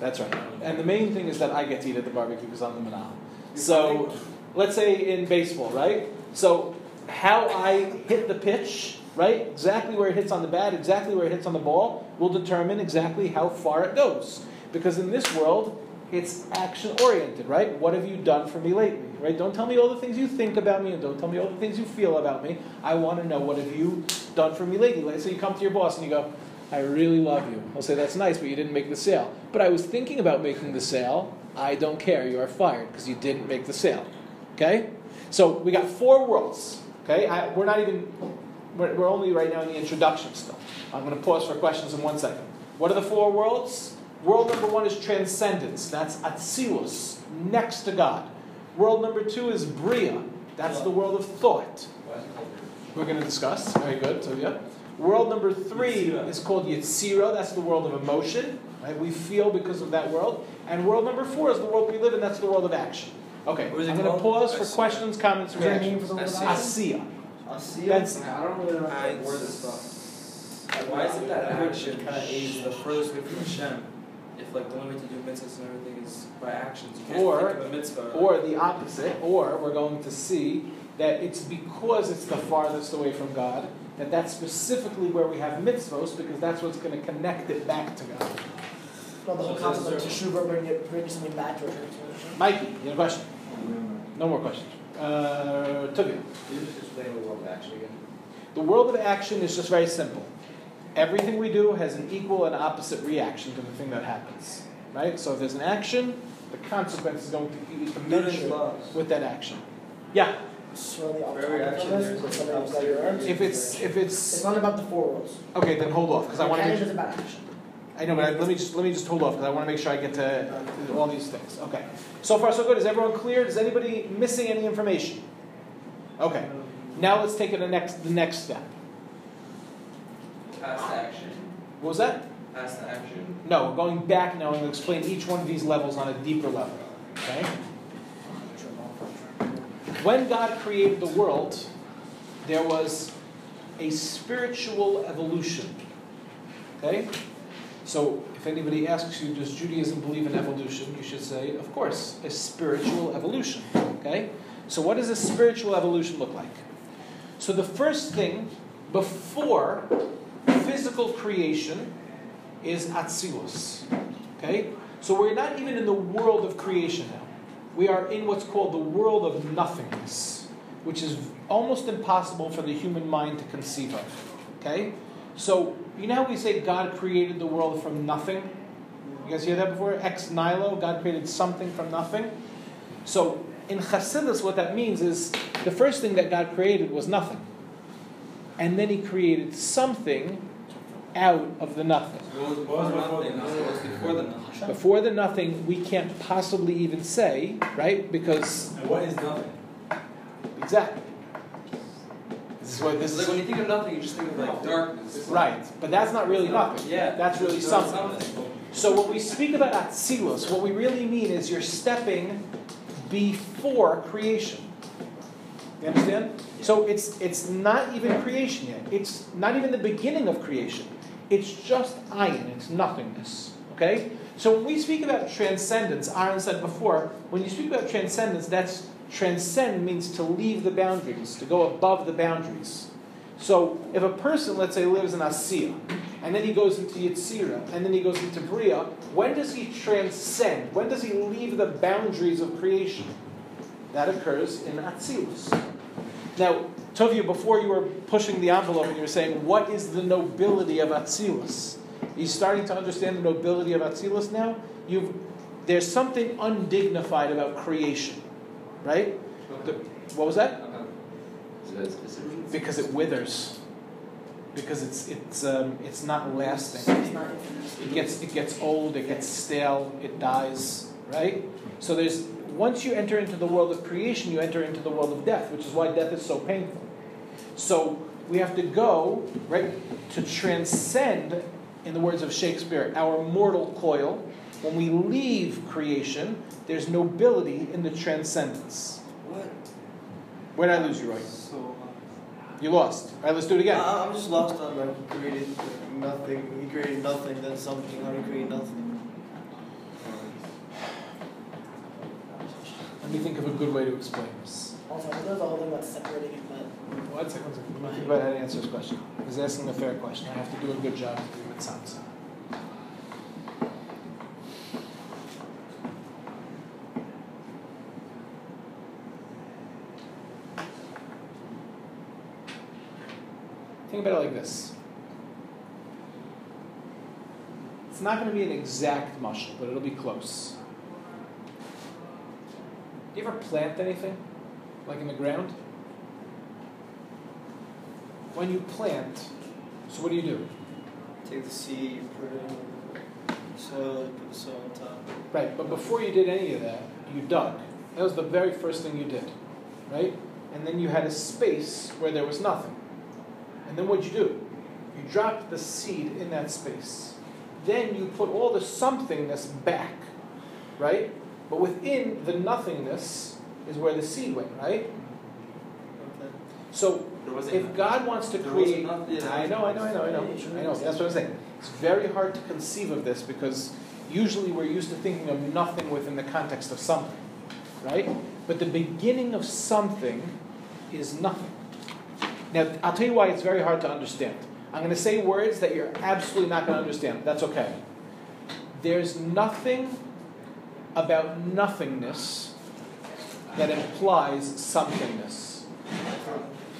That's right. And the main thing is that I get to eat at the barbecue because I'm the manal. So, let's say in baseball, right? So, how I hit the pitch, right? Exactly where it hits on the bat, exactly where it hits on the ball, will determine exactly how far it goes. Because in this world, it's action oriented, right? What have you done for me lately, right? Don't tell me all the things you think about me and don't tell me all the things you feel about me. I want to know what have you done for me lately. Let's say you come to your boss and you go, I really love you. I'll say, that's nice, but you didn't make the sale. But I was thinking about making the sale. I don't care. You are fired because you didn't make the sale. Okay? So we got four worlds. Okay? I, we're not even, we're, we're only right now in the introduction still. I'm going to pause for questions in one second. What are the four worlds? World number one is transcendence. That's Atzilus, next to God. World number two is Bria. That's the world of thought. Why is it called We're going to discuss. Very good. So, yeah. World number three Yetzirah. is called Yetzira. That's the world of emotion. Right? We feel because of that world. And world number four is the world we live in. That's the world of action. Okay. What is it I'm going to called? pause for questions, comments, Is there reactions. for the word I of see. action? Asiya. I That's I don't really know how I- to word this stuff. Why is it that action kind of is the furthest way from Hashem? If like the only way to do mitzvahs and everything is by actions, you can't Or- think of a mitzvah. Or the opposite. Or we're going to see that it's because it's the farthest away from God that that's specifically where we have mitzvos because that's what's going to connect it back to God. No, the whole concept of there's- teshuvah, bring it, bring something back to a transformation. Mikey, you have a question? No more questions. Uh, Tuggy. Can you just explain the world of action again? The world of action is just very simple. Everything we do has an equal and opposite reaction to the thing that happens. Right? So if there's an action, the consequence is going to be commensurate with that action. Yeah. So the For action, of there's this, an something that opposite you earned. If it's if It's it's not about the four worlds. okay, then hold off because I want to Canon make is about action. I know, but I, let me just let me just hold off because I want to make sure I get to, to all these things. Okay. So far, so good. Is everyone clear? Is anybody missing any information? Okay. Now let's take it the next the next step. Past action. What was that? Past action. No, we're going back now and we'll explain each one of these levels on a deeper level. Okay? When God created the world, there was a spiritual evolution. Okay? So, if anybody asks you, does Judaism believe in evolution? You should say, of course, a spiritual evolution. Okay? So, what does a spiritual evolution look like? So, the first thing before physical creation is Atzilus. Okay? So, we're not even in the world of creation now. We are in what's called the world of nothingness, which is almost impossible for the human mind to conceive of. Okay? So, you know how we say God created the world from nothing? You guys hear that before? Ex nihilo, God created something from nothing. So, in Chassidus, what that means is the first thing that God created was nothing. And then He created something out of the nothing. What was, what was before the nothing? What was before the nothing? Before the nothing, we can't possibly even say, right? Because And what is nothing? exactly. This is what this It's like is. when you think of nothing, you just think of like darkness. Right, but that's not really nothing. Yeah. That's really So something. So when we speak about Atzilus, what we really mean is you're stepping before creation. You understand? So it's it's not even creation yet. It's not even the beginning of creation. It's just ayin. It's nothingness. Okay. So when we speak about transcendence, Aaron said before, when you speak about transcendence, that's transcend means to leave the boundaries, to go above the boundaries. So if a person, let's say, lives in Asiya, and then he goes into Yitzira, and then he goes into Bria, when does he transcend? When does he leave the boundaries of creation? That occurs in Atzilus. Now, Tovia, before you were pushing the envelope and you were saying, what is the nobility of Atzilus? Are you starting to understand the nobility of Atzilus now? You've, there's something undignified about creation, right? The, what was that? Because it withers. Because it's it's um, it's not lasting. It gets it gets old. It gets stale. It dies. Right. So there's once you enter into the world of creation, you enter into the world of death, which is why death is so painful. So we have to go right to transcend, in the words of Shakespeare, our mortal coil. When we leave creation, there's nobility in the transcendence. What? Where did I lose you, Roy? So, uh, You lost. All right, let's do it again. I- I'm just lost on like he created nothing. He created nothing, then something. How do you create nothing? Let me think of a good way to explain this. Also, I know the whole thing about separating it, but One second, one second. Let me think about how to answer this question. He's asking a fair question. I have to do a good job to do it sounds. Think about it like this. It's not going to be an exact mushel, but it'll be close. Do you ever plant anything? Like in the ground? When you plant, so what do you do? Take the seed, put it in soil, put the soil on top. Right, but before you did any of that, you dug. That was the very first thing you did, right? And then you had a space where there was nothing. And then what'd you do? You dropped the seed in that space. Then you put all the somethingness back, right? But within the nothingness is where the seed went, right? Okay. So if God wants to create. I know, I know, I know, I know, I know. That's what I'm saying. It's very hard to conceive of this because usually we're used to thinking of nothing within the context of something, right? But the beginning of something is nothing. Now, I'll tell you why it's very hard to understand. I'm going to say words that you're absolutely not going to understand. That's okay. There's nothing about nothingness that implies somethingness.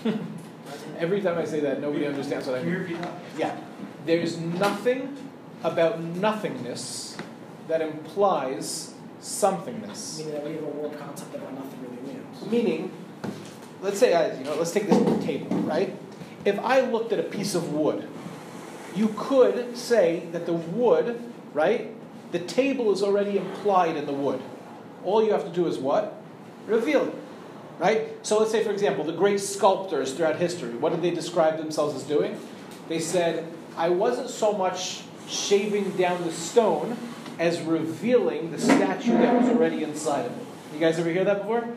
Every time I say that, nobody understands what I mean. Yeah. There's nothing about nothingness that implies somethingness. meaning that we have a world concept about nothing really means. Meaning, let's say, I, you know, let's take this table, right? If I looked at a piece of wood, you could say that the wood, right? The table is already implied in the wood. All you have to do is what? Reveal it, right? So let's say, for example, the great sculptors throughout history, what did they describe themselves as doing? They said, I wasn't so much shaving down the stone as revealing the statue that was already inside of it. You guys ever hear that before?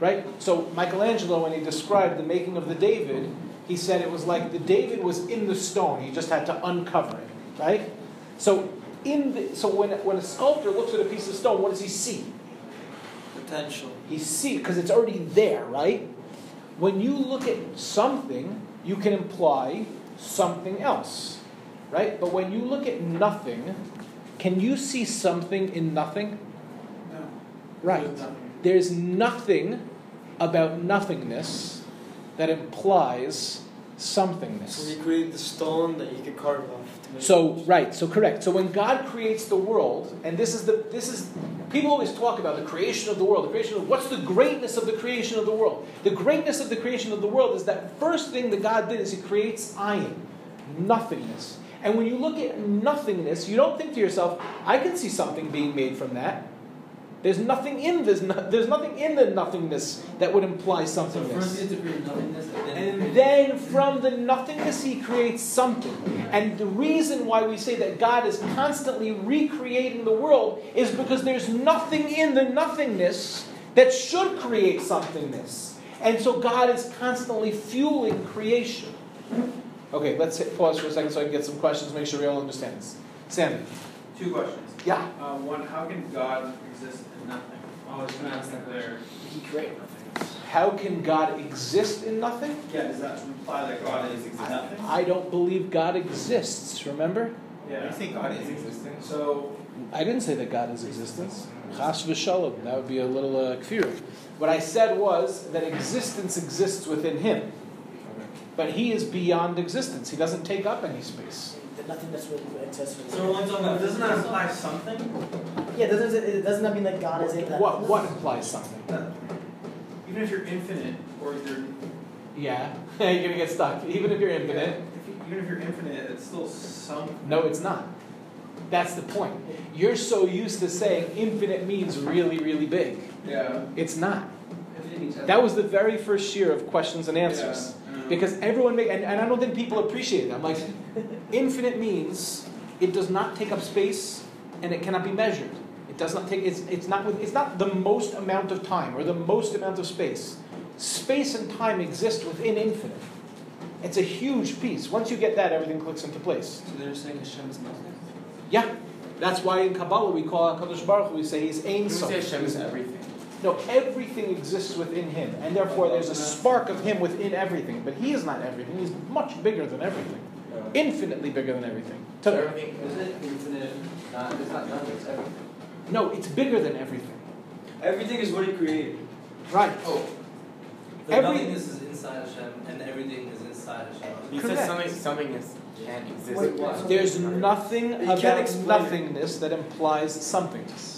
Right? So Michelangelo, when he described the making of the David, he said it was like the David was in the stone. He just had to uncover it. Right? So in the, so when, when a sculptor looks at a piece of stone, what does he see? Potential. He see because it's already there, right? When you look at something, you can imply something else, right? But when you look at nothing, can you see something in nothing? No. Right. There's nothing. There's nothing about nothingness that implies somethingness. So he created the stone that you could carve off. To make So right, so correct. So when God creates the world, and this is the this is people always talk about the creation of the world, the creation of what's the greatness of the creation of the world? The greatness of the creation of the world is that first thing that God did is He creates ayin, nothingness. And when you look at nothingness, you don't think to yourself, I can see something being made from that. There's nothing in this. no- There's nothing in the nothingness that would imply So first somethingness. you have to create nothingness, and then. And then from the nothingness, he creates something. And the reason why we say that God is constantly recreating the world is because there's nothing in the nothingness that should create somethingness. And so God is constantly fueling creation. Okay, let's hit pause for a second so I can get some questions, make sure we all understand this. Sammy. Two questions. Yeah. Uh, one, how can God exist in nothing? I was gonna ask that There. He created nothing. How can God exist in nothing? Yeah, does that imply that God is nothing? I don't believe God exists, remember? Yeah. You think God is existing? So, I didn't say that God is existence. Chas v'shalom. That would be a little uh, kfir. What I said was that existence exists within him. But he is beyond existence. He doesn't take up any space. The nothingness really exists. So we're only talking about doesn't that imply something? Yeah, doesn't it, doesn't that mean that God is in that? What, what implies something? Even if you're infinite, or you're, Yeah. you're going to get stuck. Even if you're infinite. if you, even if you're infinite, it's still some. No, it's not. That's the point. You're so used to saying infinite means really, really big. Yeah. It's not. That was the very first year of questions and answers. Because everyone make and, and I don't think people appreciate it. I'm like, infinite means it does not take up space and it cannot be measured. It does not take it's it's not with it's not the most amount of time or the most amount of space. Space and time exist within infinite. It's a huge piece. Once you get that, everything clicks into place. So they're saying Hashem is nothing? Yeah. That's why in Kabbalah we call HaKadosh Baruch Hu, we say he's Ein Sof. Hashem is everything. No, everything exists within him, and therefore there's a spark of him within everything. But he is not everything. He's much bigger than everything, uh, infinitely bigger than everything. So To- everything, is it infinite, not, it's not nothing, it's everything. no, it's bigger than everything. Everything is what he created. Right. Oh. The Every- nothingness is inside Hashem, and everything is inside Hashem. You Correct. said something, something is, can't exist. Wait. There's nothing about explain it. nothingness that implies somethingness.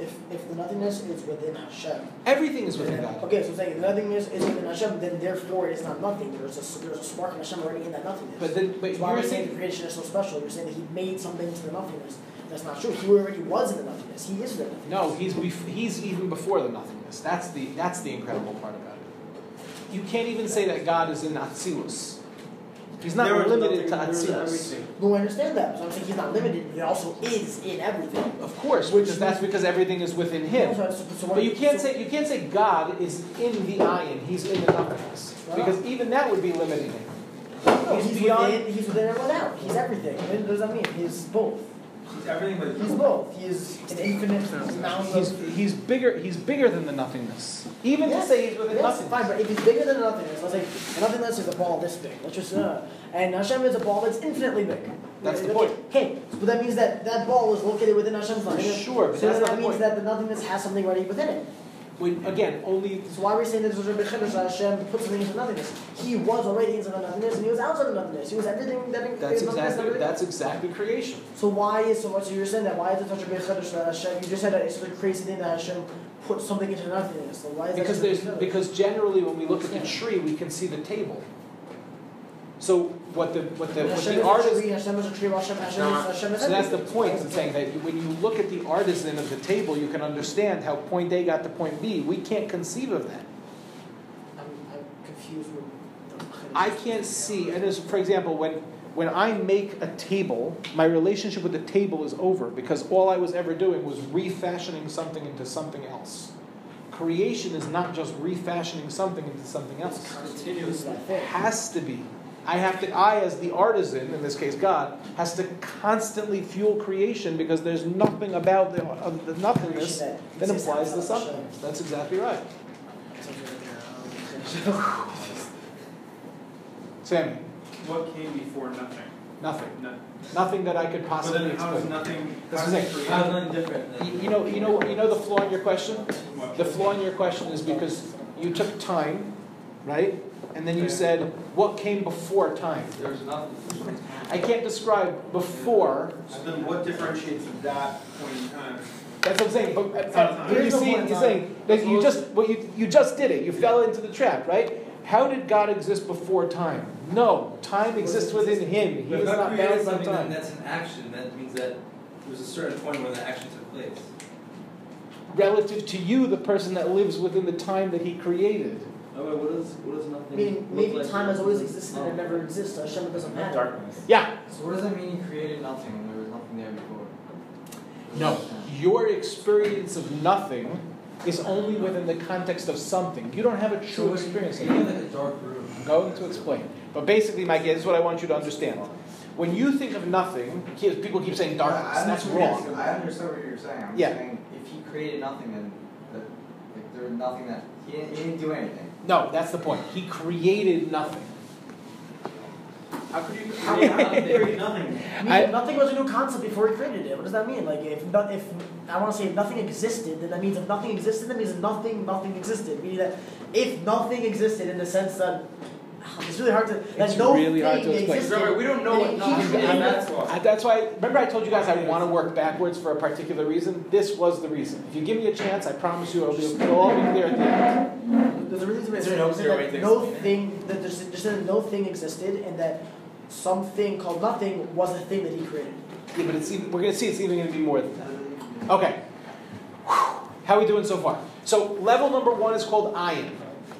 If, if the nothingness is within Hashem. Everything is within God. Okay, so saying the nothingness is within Hashem, then therefore it is not nothing. There's a there's a spark in Hashem already in that nothingness. But then, but why you're saying the creation is so special. You're saying that he made something to the nothingness. That's not true. He already was in the nothingness. He is the nothingness. no. He's bef- he's even before the nothingness. That's the that's the incredible part about it. You can't even say that God is in Atzilus. He's not There limited to nothing, there was Atzilus. everything. No, I understand that. So I'm saying he's not limited. He also is in everything. Of course, Which because that's because everything is within him. So, so, so But you can't so- say you can't say God is in the ayin, he's in the nothingness. Because even that would be limiting him. No, he's he's, beyond- within. He's within everyone out. He's everything. What does that mean? He's both. He's everything, but He's both. He is an infinite amount He's, of. he's bigger he's bigger than the nothingness. Even Yes, to say he's within yes, nothingness. fine, but if he's bigger than nothingness, let's say nothingness is a ball this big. Let's just uh, and Hashem is a ball that's infinitely big. That's the Okay, point. Okay, but that means that that ball is located within Hashem's nothingness. Sure, but so that's that the means point. that the nothingness has something already within it. When, again, only So why are we saying that this was Rabbi Chedesh that Hashem put something into nothingness? He was already inside the nothingness and he was outside of nothingness. He was everything that that's is nothingness and exactly that's exactly creation. So why is so much? So you're saying that why is it such a big chiddush that Hashem? You just said that it's the crazy thing that Hashem put something into nothingness. So why is Because that? there's such a big chiddush? because generally when we look at the tree we can see the table. So what the what the what the is artist a tree, Hashem is a tree, Hashem, Hashem, No, is, Hashem is So that's the point I'm saying that when you look at the artisan of the table, you can understand how point A got to point B. We can't conceive of that. I'm, I'm confused with. I can't see, and as for example, when when I make a table, my relationship with the table is over because all I was ever doing was refashioning something into something else. Creation is not just refashioning something into something else. Continuous It has to be. I have to. I, as the artisan, in this case God, has to constantly fuel creation because there's nothing about the, of the nothingness Creation that exists implies the outside something. That's exactly right. Sammy, what came before nothing? nothing. No. Nothing that I could But possibly then how is explain. nothing? This how is is it. it How's created? nothing different? You you know, you know, you know the flaw in your question. The flaw in your question is because you took time, right, and then you said what came before time. There's nothing. I can't describe before. So then what differentiates that point in time? That's what I'm saying. But, It's uh, time. you Here's the see, point in you're saying that you just well, you you just did it. You fell into the trap, right? How did God exist before time? No, time exists within Him. He If is not created bound by something, then time. that's an action. That means that there was a certain point where the action took place. Relative to you, the person that lives within the time that He created. Wait, what is what is nothing? Meaning, look maybe like? time has always existed and it Oh. never exists. Hashem doesn't matter. Darkness. Yeah. So what does that mean he created nothing when there was nothing there before? No, your experience of nothing is only within the context of something. You don't have a true experience of You it. have like a dark room. I'm going to explain. But basically, Mike, this is what I want you to understand. When you think of nothing, people keep saying darkness. I That's understand- wrong. I understand what you're saying. I'm Yeah. saying if he created nothing, then that, like, there was nothing that he didn't, he didn't do anything. No, that's the point. He created nothing. How could you How- create how- nothing? Create nothing. I mean, I- nothing was a new concept before he created it. What does that mean? Like, if not, if I want to say if nothing existed, then that means if nothing existed, that means nothing, nothing existed. Meaning that if nothing existed in the sense that it's really hard to, That's It's no really hard to explain. existed. Remember, we don't know what and he created- that's why. That's why. Remember, I told you guys I want to work backwards for a particular reason. This was the reason. If you give me a chance, I promise you it'll, be, it'll all be clear at the end. There's a reason Is to there no say clear that way to no thing that there's just that no thing existed and that something called nothing was a thing that he created. Yeah, but it's even, we're going to see it's even going to be more than that. Okay. How are we doing so far? So level number one is called ayin.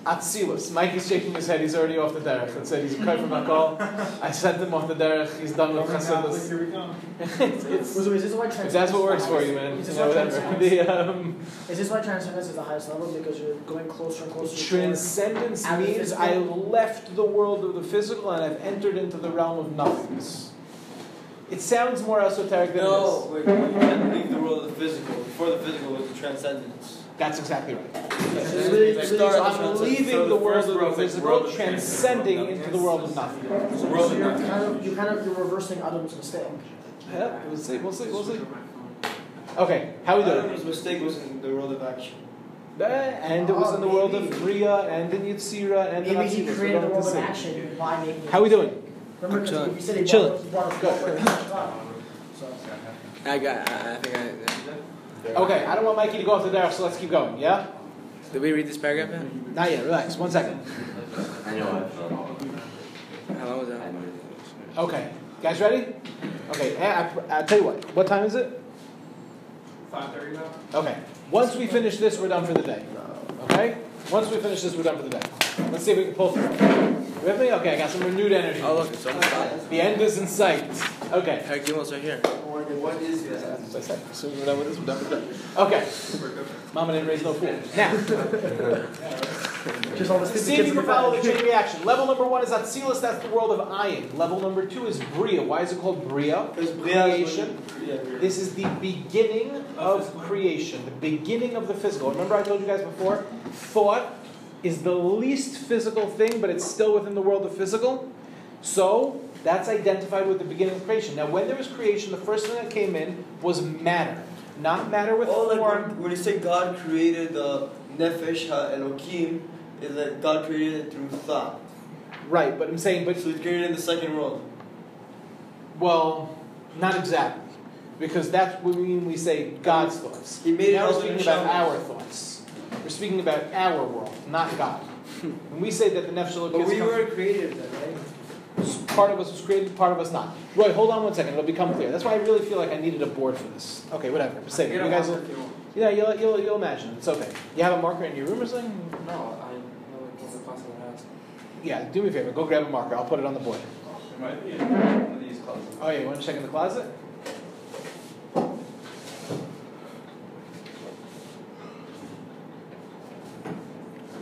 Atzilus. Mike is shaking his head. He's already off the derech and said he's a from Hakol. I sent him off the derech. He's done with Chassidus. Here we go. it's, it's, Was, is this why if transcendence that's what is works for you, man. Is You this, know, why whatever. transcendence, The, um, is this why transcendence is the highest level? Because you're going closer and closer to Transcendence Out of the means physical? I left the world of the physical and I've entered into the realm of nothingness. It sounds more esoteric than No, it is. wait, you can't leave the world of the physical. Before the physical was the transcendence. That's exactly right. It's really- Like really start So I'm leaving the the world of the world is like world transcending into the world of nothing. So, so you're kind of you kind of you're reversing Adam's mistake. Yeah, we'll see, we'll see, we'll see. Okay, how we doing? Adam's mistake was in the world of action. Eh, And it was Oh, in the world of maybe. Bria and in Yitzira and in Maybe he created the world of action by making. it- How we doing? Remember, because Chilling. you said he Chilling. brought, brought us Good. forward and touched up. So I got. I, I think I. Okay, I don't want Mikey to go off the derech, so let's keep going, yeah? Did we read this paragraph yet? Not yet, relax, one second. I know How long was that? Okay, guys ready? Okay, eh, I, I, I'll tell you what, what time is it? Five thirty now. Okay, once we finish this, we're done for the day. Okay? Once we finish this, we're done for the day. Let's see if we can pull through. You with me? Okay, I got some renewed energy. Oh look, it's almost five. The end is in sight. Okay. Eric Gilmore's right here. What is that? As I said, as soon as we're done with this, we're done with that. Okay. Mama didn't raise no fool. Now, just all the stupid see if you can follow the chain reaction. Level number one is Atzilus, that's the world of Ayin. Level number two is Bria. Why is it called Bria? Because Bria is Creation. Bria. This is the beginning of creation, the beginning of the physical. Remember, I told you guys before? Thought is the least physical thing, but it's still within the world of physical. So, that's identified with the beginning of creation. Now, when there was creation, the first thing that came in was matter. Not matter with Oh, like form. when, when you say God created the nefesh ha Elohim, is that God created it through thought. Right, but I'm saying, but, So He created the second world. well, not exactly. Because that's what we mean when we say God's thoughts. He made it now we're speaking about Shabbat. our thoughts. We're speaking about our world, not God. when we say that the Nefesh But we weren't created then, right? Part of us was created, part of us not. Roy, hold on one second. It'll become clear. That's why I really feel like I needed a board for this. Okay, whatever. Say it. You guys will, you yeah, you'll, you'll, you'll imagine. It's okay. You have a marker in your room or something? No, I know it was a class in the. Yeah, do me a favor. Go grab a marker. I'll put it on the board. There might be in one of these closets. Oh, yeah, you want to check in the closet?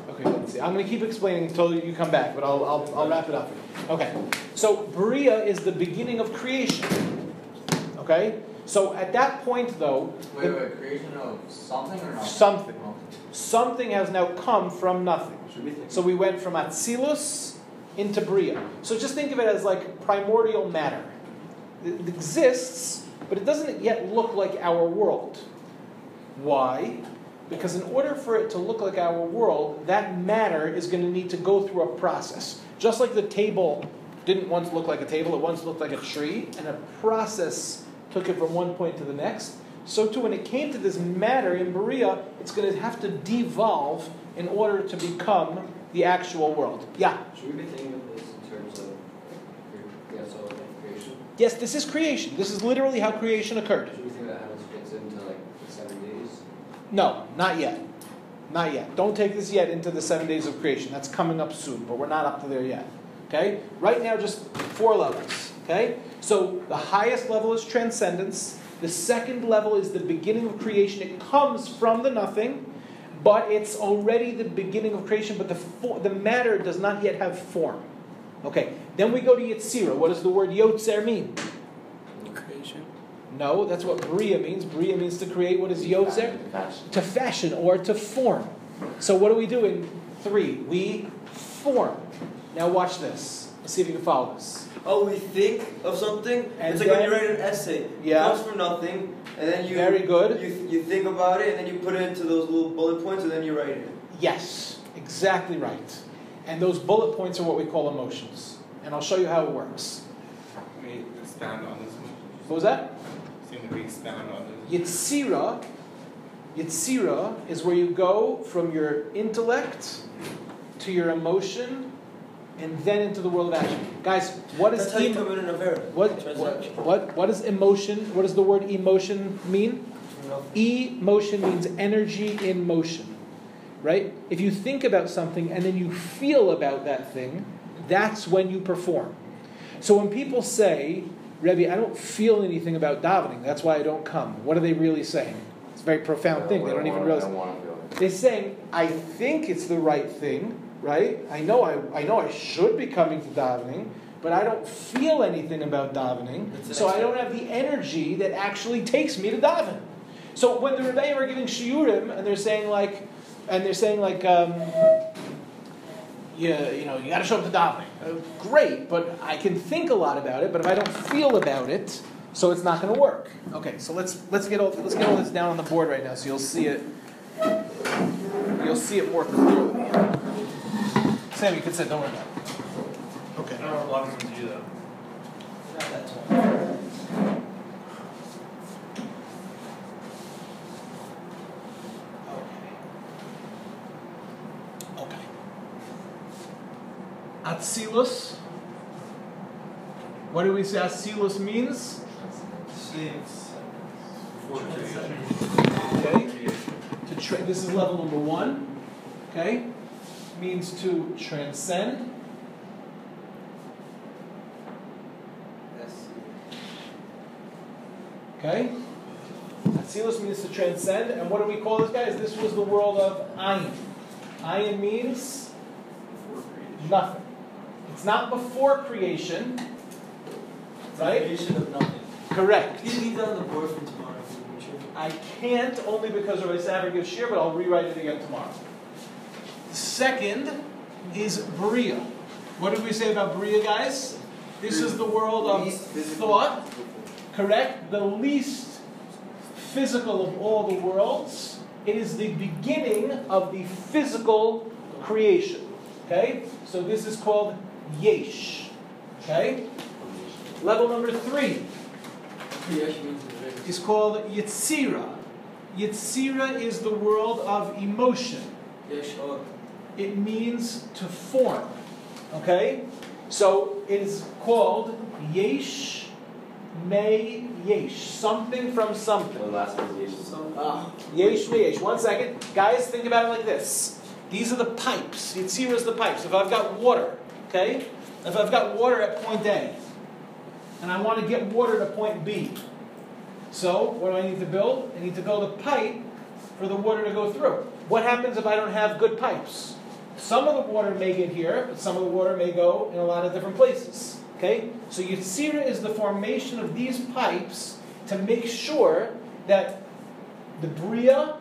Okay, let's see. I'm going to keep explaining until you come back, but I'll, I'll, I'll wrap it up. Okay, so Bria is the beginning of creation. Okay? So at that point, though, Wait, wait, creation of something or nothing? Something. Something has now come from nothing. Should we think? So we went from Atzilus into Bria. So just think of it as like primordial matter. It exists, but it doesn't yet look like our world. Why? Because in order for it to look like our world, that matter is going to need to go through a process. Just like the table didn't once look like a table, it once looked like a tree, and a process took it from one point to the next. So too, when it came to this matter in Bria, it's going to have to devolve in order to become the actual world. Yeah. Should we be thinking of this in terms of, yeah, so like creation? Yes, this is creation. This is literally how creation occurred. Should we think about how this fits into like the seven days? No, not yet. Not yet. Don't take this yet into the seven days of creation. That's coming up soon, but we're not up to there yet. Okay? Right now, just four levels. Okay? So the highest level is transcendence. The second level is the beginning of creation. It comes from the nothing, but it's already the beginning of creation, but the, fo- the matter does not yet have form. Okay, then we go to Yetzirah. What does the word Yotzer mean? Creation. No, that's what Bria means. Bria means to create. What is Yotzer? To fashion or to form. So what do we do in three? We form. Now watch this. Let's see if you can follow this. Oh, we think of something. And it's like when you write an essay. Yeah. It comes from nothing, and then you Very good. You you think about it, and then you put it into those little bullet points, and then you write it. Yes, exactly right. And those bullet points are what we call emotions. And I'll show you how it works. May expand on this. What was that? Seem to be expand on this. Yitzira, Yitzira is where you go from your intellect to your emotion and then into the world of action. Guys, what is That's how you emo- come in a verb. what, what, what, what is emotion? What does the word emotion mean? From nothing. Emotion means energy in motion, right? If you think about something and then you feel about that thing, that's when you perform. So when people say, Rebbe, I don't feel anything about davening, that's why I don't come, what are they really saying? It's a very profound thing. They don't even realize. They're saying, I think it's the right thing, right? I know I, I know I should be coming to davening, but I don't feel anything about davening, so I don't have the energy that actually takes me to daven. So when the Rebbeim are giving shiurim and they're saying like, and they're saying like, um, yeah, you know, you got to show up to davening. Uh, great, but I can think a lot about it. But if I don't feel about it, so it's not going to work. Okay, so let's let's get all let's get all this down on the board right now, so you'll see it. You'll see it more clearly. Sam, you can sit. Don't worry about it. Okay. I don't know what blocks to do though. Not that tall. Okay. Atzilus. What do we say Atzilus means? Since Okay. To tra- this is level number one. Okay. Means to transcend. Okay. Atzilus means to transcend. And what do we call this, guys? This was the world of Ayin. Ayin means nothing. It's not before creation. Right? Creation of nothing. Correct. Leave that on the board for tomorrow? I can't only because Rabbi Saver gives shiur, but I'll rewrite it again tomorrow. Second is Bria. What did we say about Bria, guys? This is the world of thought. Correct? The least physical of all the worlds. It is the beginning of the physical creation. Okay? So this is called Yesh. Okay? Level number three Creation means the very- is called Yitzira. Yitzira is the world of emotion. Yesh, It means to form. Okay? So it is called Yesh May Yesh. Something from something. The last position. some- ah, Yesh May Yesh. One second. Guys, think about it like this. These are the pipes. Yitzira is the pipes. If I've got water, okay? If I've got water at point A, and I want to get water to point B, so what do I need to build? I need to build a pipe for the water to go through. What happens if I don't have good pipes? Some of the water may get here, but some of the water may go in a lot of different places. Okay? So Yitzira is the formation of these pipes to make sure that the Bria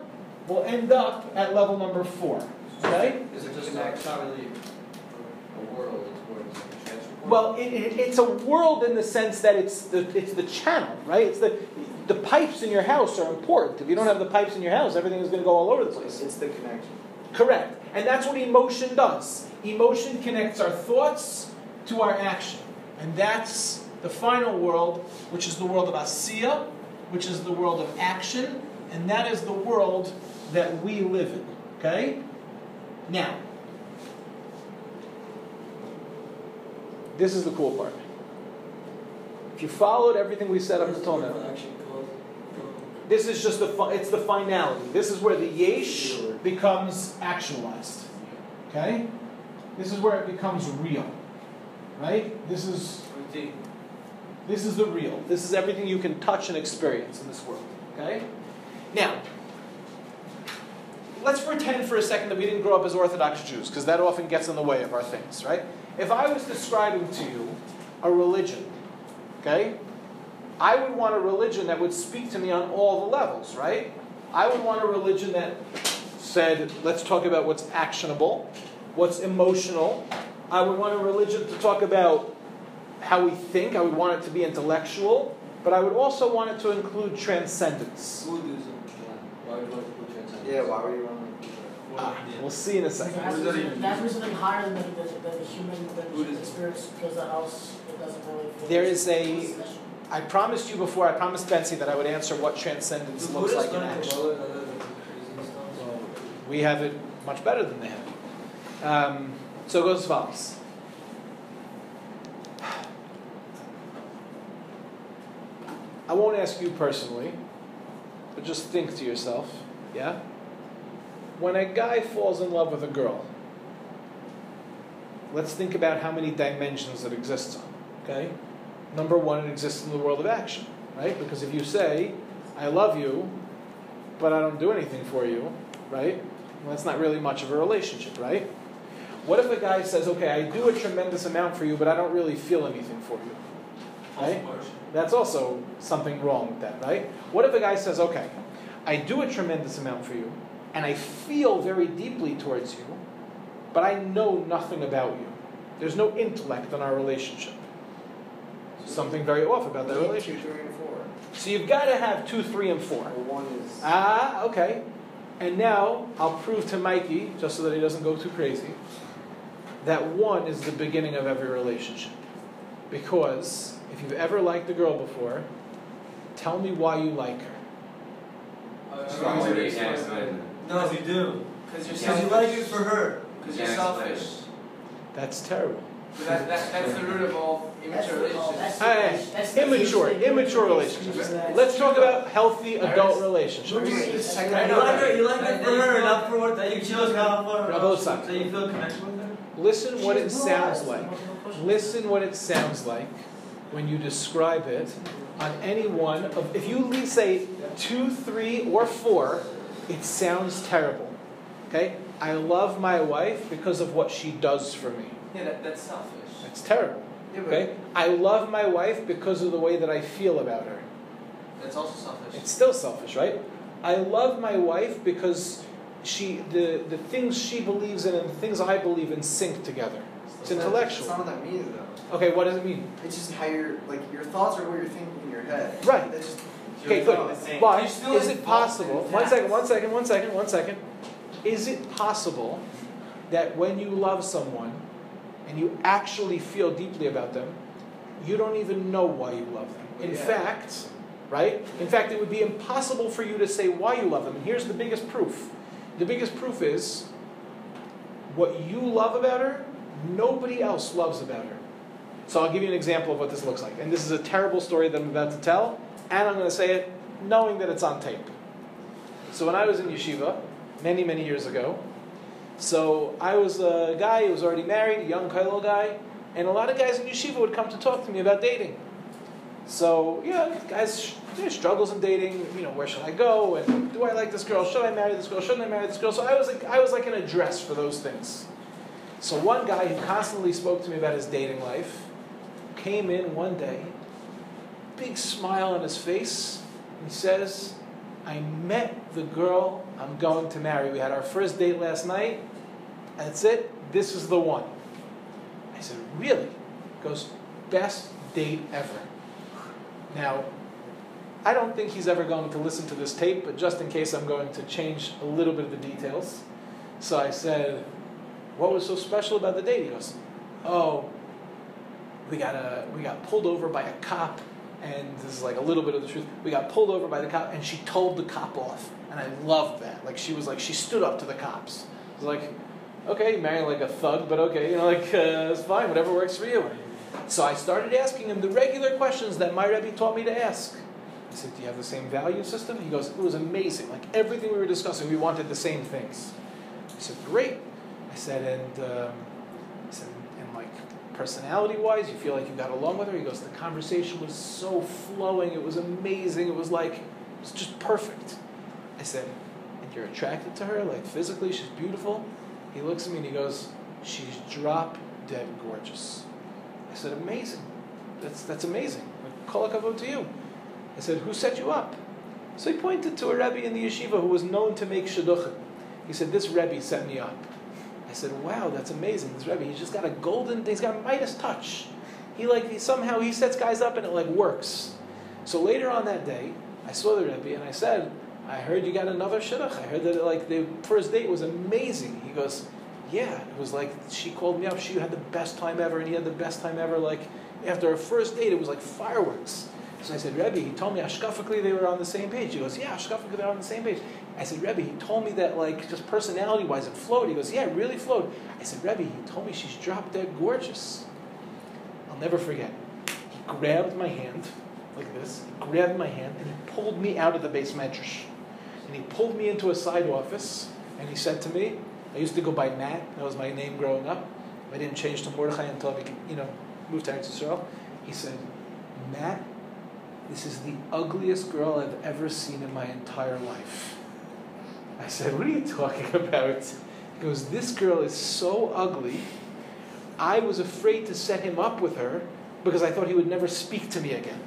will end up at level number four. Okay? Is it just not, it's not really a world, it's more just like a transfer point? Well, it, it, it's a world in the sense that it's the, it's the channel, right? It's the, the pipes in your house are important. If you don't have the pipes in your house, everything is going to go all over the place. it's the connection. Correct. And that's what emotion does. Emotion connects our thoughts to our action. And that's the final world, which is the world of Asiya, which is the world of action, and that is the world that we live in. Okay? Now, this is the cool part. If you followed everything we said up until now, this is just the it's the finality. This is where the yesh becomes actualized. Okay? This is where it becomes real. Right? This is this is the real. This is everything you can touch and experience in this world. Okay? Now, let's pretend for a second that we didn't grow up as Orthodox Jews, because that often gets in the way of our things, right? If I was describing to you a religion, okay, I would want a religion that would speak to me on all the levels, right? I would want a religion that said, let's talk about what's actionable, what's emotional. I would want a religion to talk about how we think. I would want it to be intellectual, but I would also want it to include transcendence. Buddhism. Why would you want to put transcendence? Yeah, why would you want to? Ah, we'll see in a second. has to What does that even there has something higher than the, than, than the human, than the Buddhism. human experience, because else it doesn't really. There is a. I promised you before, I promised Betsy that I would answer what transcendence Do looks like in action. Kabbalah and other crazy stuff? We have it much better than they have. Um, so it goes as follows. I won't ask you personally, but just think to yourself, yeah? When a guy falls in love with a girl, let's think about how many dimensions it exists on, okay? Number one, it exists in the world of action, right? Because if you say, I love you, but I don't do anything for you, right? Well, that's not really much of a relationship, right? What if a guy says, okay, I do a tremendous amount for you, but I don't really feel anything for you? Right? That's also something wrong with that, right? What if a guy says, okay, I do a tremendous amount for you, and I feel very deeply towards you, but I know nothing about you. There's no intellect in our relationship. Something very off about that Two, relationship. three, and four. So you've got to have two, three, and four. Well, one is. Ah, okay. And now I'll prove to Mikey, just so that he doesn't go too crazy, that one is the beginning of every relationship. Because if you've ever liked a girl before, tell me why you like her. Uh, Why would you No, you do. because you're Yeah. because you like it for her. Because you're selfish. That's terrible. That, that, that's the root of all immature the- relationships. that's Hey, immature, immature relationships. Let's talk about healthy adult relationships. We're doing It's this- like- You like it, you like it for her, not for what That you you chose feel for Now, both sides. So you feel connection with her? Listen what it sounds like. Listen what it sounds like when you describe it on any one of, if you le- say two, three, or four, it sounds terrible. Okay? I love my wife because of what she does for me. Yeah, that, that's selfish. That's terrible. Yeah, Okay? I love my wife because of the way that I feel about her. That's also selfish. It's still selfish, right? I love my wife because she the, the things she believes in and the things I believe in sync together. It's That's intellectual. not what that means, though. Okay, what does it mean? It's just how you're like your thoughts are what you're thinking in your head. Right. That's just. Okay, good. not. But You're is it possible? in One that. second, one second, one second, one second. Is it possible that when you love someone and you actually feel deeply about them, you don't even know why you love them? In Yeah. fact, right? In fact, it would be impossible for you to say why you love them. And here's the biggest proof. The biggest proof is what you love about her, nobody else loves about her. So I'll give you an example of what this looks like. And this is a terrible story that I'm about to tell, and I'm going to say it knowing that it's on tape. So when I was in yeshiva, many, many years ago, so I was a guy who was already married, a young kollel guy, and a lot of guys in yeshiva would come to talk to me about dating. So, you know, guys, struggles in dating, you know, where should I go, and do I like this girl, should I marry this girl, shouldn't I marry this girl? So I was like, I was like an address for those things. So one guy who constantly spoke to me about his dating life came in one day, big smile on his face. He says, I met the girl I'm going to marry. We had our first date last night. That's it. This is the one. I said, Really? He goes, Best date ever. Now, I don't think he's ever going to listen to this tape, but just in case, I'm going to change a little bit of the details. So I said, What was so special about the date? He goes, Oh, we got a, we got pulled over by a cop, and this is like a little bit of the truth. We got pulled over by the cop, and she told the cop off, and I loved that. Like she was like she stood up to the cops. It was like, okay, marry like a thug, but okay, you know, like uh, it's fine, whatever works for you. So I started asking him the regular questions that my Rebbe taught me to ask. I said, "Do you have the same value system?" He goes, "It was amazing. Like everything we were discussing, we wanted the same things." I said, "Great." Said, "And." Um, I said, and like personality wise, you feel like you got along with her? He goes, the conversation was so flowing, it was amazing, it was like, it was just perfect. I said, and you're attracted to her, like physically, she's beautiful? He looks at me and he goes, she's drop dead gorgeous. I said, amazing. That's, that's amazing. Kol hakavod to you. I said, who set you up? So he pointed to a Rebbe in the yeshiva who was known to make shidduchim. He said, This Rebbe set me up. I said, Wow, that's amazing. This Rebbe, he's just got a golden, he's got a Midas touch. He like, he somehow, he sets guys up and it like works. So later on that day, I saw the Rebbe and I said, I heard you got another shidduch. I heard that like the first date was amazing. He goes, yeah, it was like she called me up. She had the best time ever, and he had the best time ever. Like after our first date, it was like fireworks. So I said, Rebbe, he told me ashkafically they were on the same page. He goes, yeah, ashkafically they're on the same page. I said, Rebbe, he told me that like just personality wise it flowed. He goes, yeah, it really flowed. I said, Rebbe, he told me she's drop dead gorgeous. I'll never forget. He grabbed my hand like this. He grabbed my hand and he pulled me out of the beis medrash. And he pulled me into a side office and he said to me, I used to go by Matt, that was my name growing up. I didn't change to Mordechai until I you know, moved to Eretz. He said, Matt, this is the ugliest girl I've ever seen in my entire life. I said, What are you talking about? He goes, This girl is so ugly. I was afraid to set him up with her because I thought he would never speak to me again.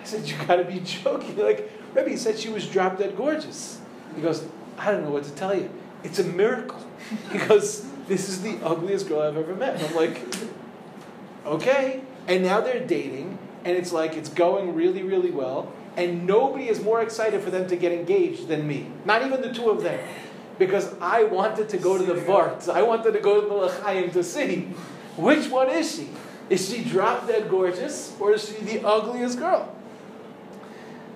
I said, You gotta be joking. Like, Rebbe said she was drop dead gorgeous. He goes, I don't know what to tell you. It's a miracle. He goes, This is the ugliest girl I've ever met. And I'm like, Okay. And now they're dating, and it's like it's going really, really well. And nobody is more excited for them to get engaged than me. Not even the two of them. Because I wanted to go to the Vart. I wanted to go to the L'chaim to see. Which one is she? Is she drop dead gorgeous, or is she the ugliest girl?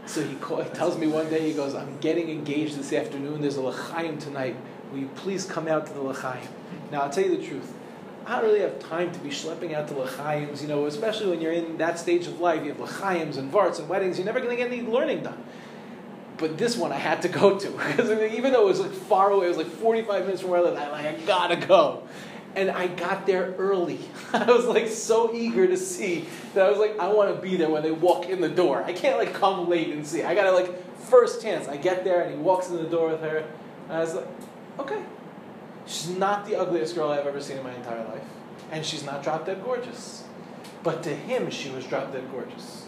So he, call, he tells me one day, he goes, I'm getting engaged this afternoon. There's a L'chaim tonight. Will you please come out to the L'chaim? Now, I'll tell you the truth. I don't really have time to be schlepping out to L'chaims, you know, especially when you're in that stage of life. You have L'chaims and Varts and weddings. You're never going to get any learning done. But this one I had to go to. Because even though it was like far away, it was like 45 minutes from where I lived, I'm like, I gotta go. And I got there early. I was like so eager to see that I was like, I want to be there when they walk in the door. I can't like come late and see. I gotta like first chance. I get there and he walks in the door with her. And I was like, okay. She's not the ugliest girl I've ever seen in my entire life. And she's not drop dead gorgeous. But to him, she was drop dead gorgeous.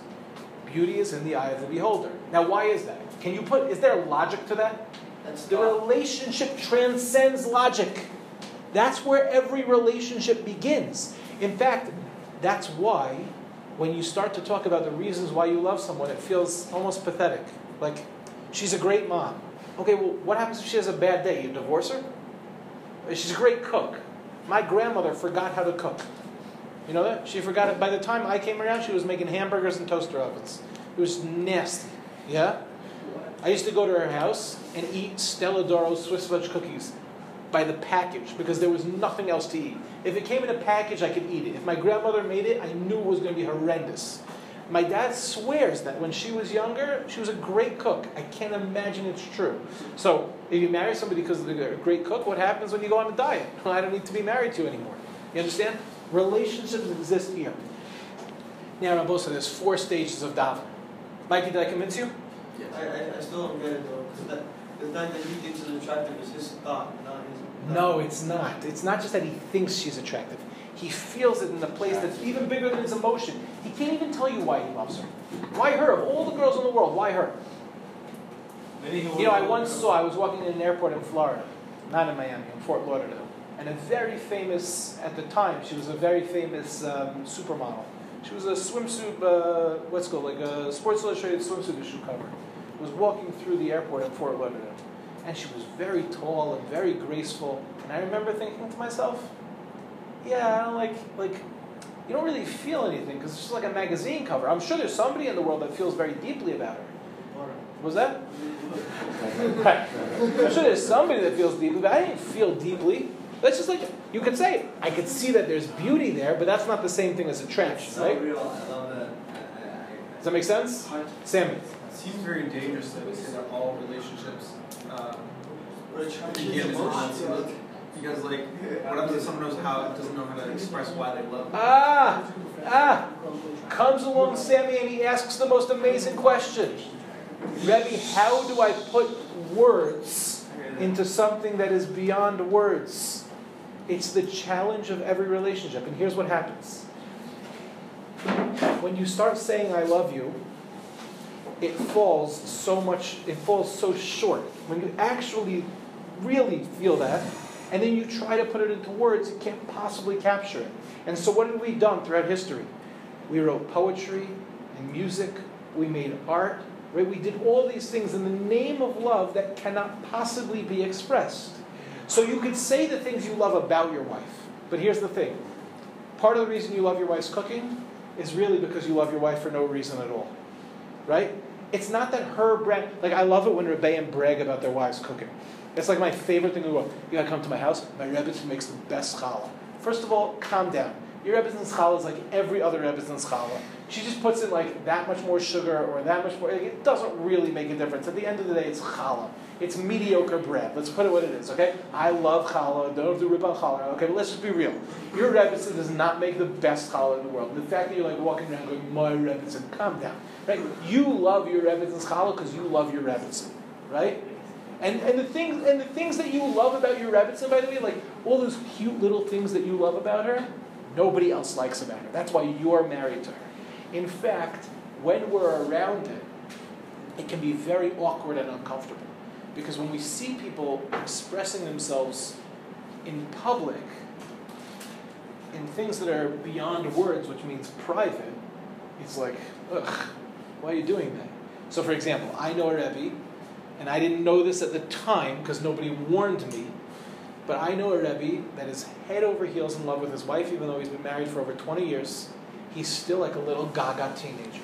Beauty is in the eye of the beholder. Now, why is that? Can you put, is there logic to that? That's The relationship transcends logic. That's where every relationship begins. In fact, that's why when you start to talk about the reasons why you love someone, it feels almost pathetic. Like, she's a great mom. Okay, well, what happens if she has a bad day? You divorce her? She's a great cook. My grandmother forgot how to cook. You know that? She forgot it. By the time I came around, she was making hamburgers and toaster ovens. It was nasty. Yeah? I used to go to her house and eat Stella D'oro Swiss fudge cookies by the package because there was nothing else to eat. If it came in a package, I could eat it. If my grandmother made it, I knew it was going to be horrendous. My dad swears that when she was younger, she was a great cook. I can't imagine it's true. So, if you marry somebody because they're a great cook, what happens when you go on a diet? Well, I don't need to be married to you anymore. You understand? Relationships exist here. Now, Rabbosai, there's four stages of davening. Mikey, did I convince you? I, I, I still don't get it though, because that, the fact that he thinks is attractive is his thought, not his. No, it's not. It's not just that he thinks she's attractive. He feels it in a place that's even bigger than his emotion. He can't even tell you why he loves her. Why her? Of all the girls in the world, why her? You know, I once saw, I was walking in an airport in Florida, not in Miami, in Fort Lauderdale, and a very famous, at the time, she was a very famous um, supermodel. She was a swimsuit, uh, what's it called, like a Sports Illustrated swimsuit issue cover. Was walking through the airport in Fort Lauderdale, and she was very tall and very graceful. And I remember thinking to myself, yeah, I don't like, like, you don't really feel anything because it's just like a magazine cover. I'm sure there's somebody in the world that feels very deeply about her. Was that? I'm sure there's somebody that feels deeply, but I didn't feel deeply. That's just like you could say. I could see that there's beauty there, but that's not the same thing as attraction, So right? real. I love that. I, I, Does that make sense? Sammy. It seems very dangerous though to say that all relationships uh, But attraction begin is as emotion. emotional. Because like, someone knows how doesn't know how to express why they love? Ah, ah. Comes along Sammy and he asks the most amazing question. Rebbe, how do I put words into something that is beyond words? It's the challenge of every relationship. And here's what happens. When you start saying I love you, it falls so much, it falls so short. When you actually really feel that, and then you try to put it into words, you can't possibly capture it. And so, what have we done throughout history? We wrote poetry and music, we made art, right? We did all these things in the name of love that cannot possibly be expressed. So, you could say the things you love about your wife, but here's the thing part of the reason you love your wife's cooking is really because you love your wife for no reason at all, right? It's not that her brand, like I love it when Rebbeim brag about their wives cooking. It's like my favorite thing in the world. You gotta come to my house. My Rebbe makes the best challah. First of all, calm down. Your Rebbe's challah is like every other Rebbe's challah. She just puts in like that much more sugar or that much more. It doesn't really make a difference. At the end of the day, it's challah. It's mediocre bread. Let's put it what it is, okay? I love challah. Don't have to rip on challah. Okay, but let's just be real. Your Rebbe does not make the best challah in the world. The fact that you're like walking around going, my Rebbe, calm down. Right? You love your Rebbe's challah because you love your Rebbe, right? And, and the things and the things that you love about your Rebbetzin, by the way, like all those cute little things that you love about her, nobody else likes about her. That's why you're married to her. In fact, when we're around it, it can be very awkward and uncomfortable. Because when we see people expressing themselves in public in things that are beyond words, which means private, it's like, ugh, why are you doing that? So, for example, I know a Rebbe and I didn't know this at the time because nobody warned me, but I know a Rebbe that is head over heels in love with his wife, even though he's been married for over 20 years. He's still like a little gaga teenager.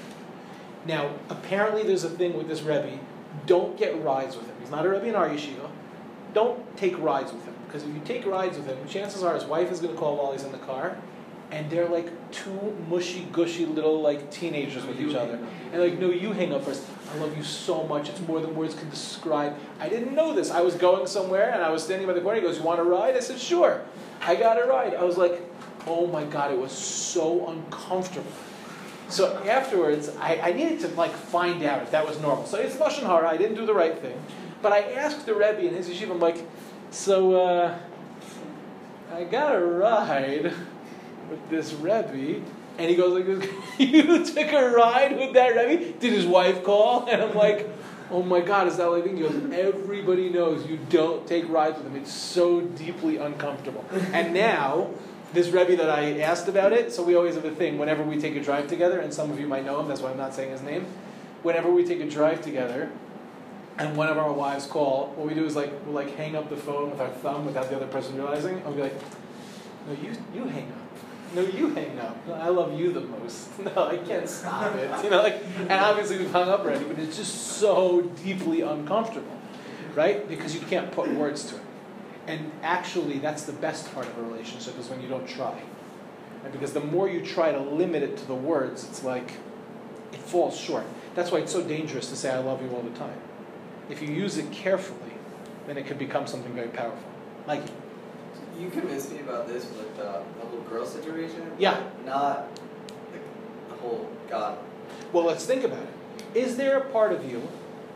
Now, apparently, there's a thing with this Rebbe don't get rides with him. He's not a Rebbe in our yeshiva. Don't take rides with him. Because if you take rides with him, chances are his wife is going to call while he's in the car, and they're like two mushy gushy little like teenagers with each other. And like, no, you hang up first. I love you so much. It's more than words can describe. I didn't know this. I was going somewhere and I was standing by the corner. He goes, You want a ride? I said, Sure. I got a ride. I was like, Oh my God, it was so uncomfortable. So afterwards, I, I needed to like find out if that was normal. So it's Lashon Hara. I didn't do the right thing. But I asked the Rebbe in his yeshiva, I'm like, So uh, I got a ride this Rebbe. And he goes like this, you took a ride with that Rebbe? Did his wife call? And I'm like, oh my God, is that like? He goes, everybody knows you don't take rides with him. It's so deeply uncomfortable. And now, this Rebbe that I asked about it, so we always have a thing whenever we take a drive together, and some of you might know him, that's why I'm not saying his name. Whenever we take a drive together, and one of our wives call, what we do is like we'll like hang up the phone with our thumb without the other person realizing, and we'll be like, no, you you hang up. No, you hang up. I love you the most. No, I can't stop it. You know, like, and obviously we've hung up already, but it's just so deeply uncomfortable, right? Because you can't put words to it. And actually, that's the best part of a relationship is when you don't try. Right? Because the more you try to limit it to the words, it's like it falls short. That's why it's so dangerous to say "I love you" all the time. If you use it carefully, then it can become something very powerful. Like You convinced me about this with uh, the whole girl situation. Yeah. Not like, the whole God. Well, let's think about it. Is there a part of you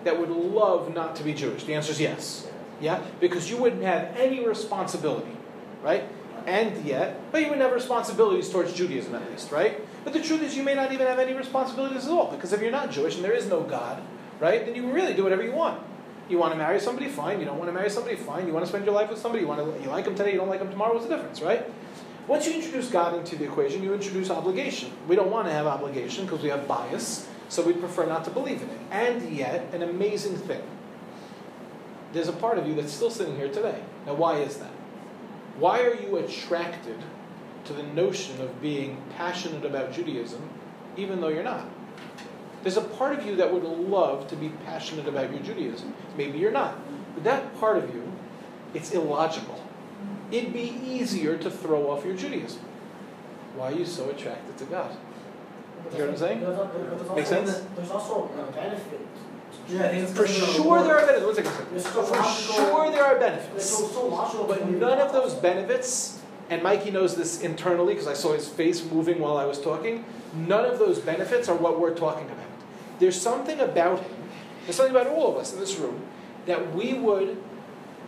that would love not to be Jewish? The answer is yes. Yeah? Because you wouldn't have any responsibility, right? Uh-huh. And yet, but you would have responsibilities towards Judaism at least, right? But the truth is, you may not even have any responsibilities at all, because if you're not Jewish and there is no God, right, then you can really do whatever you want. You want to marry somebody, fine. You don't want to marry somebody, fine. You want to spend your life with somebody, you want to you like them today, you don't like them tomorrow. What's the difference, right? Once you introduce God into the equation, you introduce obligation. We don't want to have obligation because we have bias, so we prefer not to believe in it. And yet, an amazing thing. There's a part of you that's still sitting here today. Now, why is that? Why are you attracted to the notion of being passionate about Judaism, even though you're not? There's a part of you that would love to be passionate about your Judaism. Maybe you're not. But that part of you, it's illogical. It'd be easier to throw off your Judaism. Why are you so attracted to God? You hear what I'm saying? There's al- there's Make sense? There's also a benefit. Yeah, I think it's For sure there are benefits. One second. There's so For logical- sure there are benefits. so, so logical. But none of those benefits, and Mikey knows this internally because I saw his face moving while I was talking, none of those benefits are what we're talking about. There's something about him, there's something about all of us in this room, that we would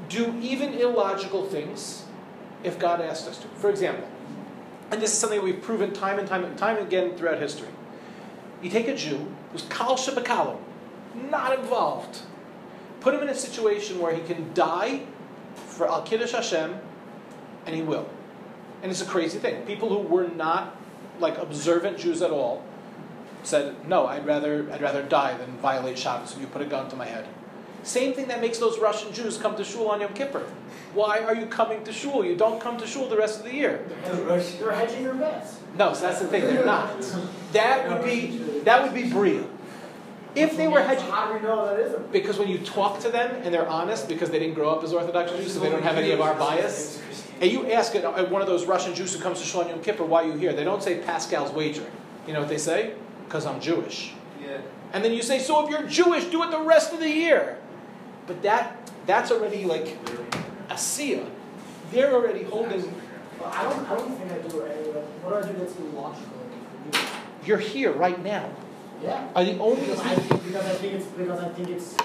do even illogical things if God asked us to. For example, and this is something we've proven time and time and time again throughout history. You take a Jew who's kal shabakalim, not involved, put him in a situation where he can die for Al Kiddush Hashem, and he will. And it's a crazy thing. People who were not like observant Jews at all said, "No, I'd rather I'd rather die than violate Shabbos if you put a gun to my head." Same thing that makes those Russian Jews come to shul on Yom Kippur. Why are you coming to shul? You don't come to shul the rest of the year. They're hedging your bets. No, so that's the thing. They're not. That would be that would be bria. If they were hedging, How do we know that isn't? because when you talk to them and they're honest, because they didn't grow up as Orthodox Jews, so they don't have any of our bias. And you ask one of those Russian Jews who comes to Shul on Yom Kippur, why are you here? They don't say Pascal's wagering. You know what they say? Because I'm Jewish. Yeah. And then you say, so if you're Jewish, do it the rest of the year. But that that's already like Asiya. They're already holding. Well, I don't. I don't think I do it anyway. What do I do that's illogical? you? You're here right now. Yeah. Are the only Because I think because I think it's because I think it's.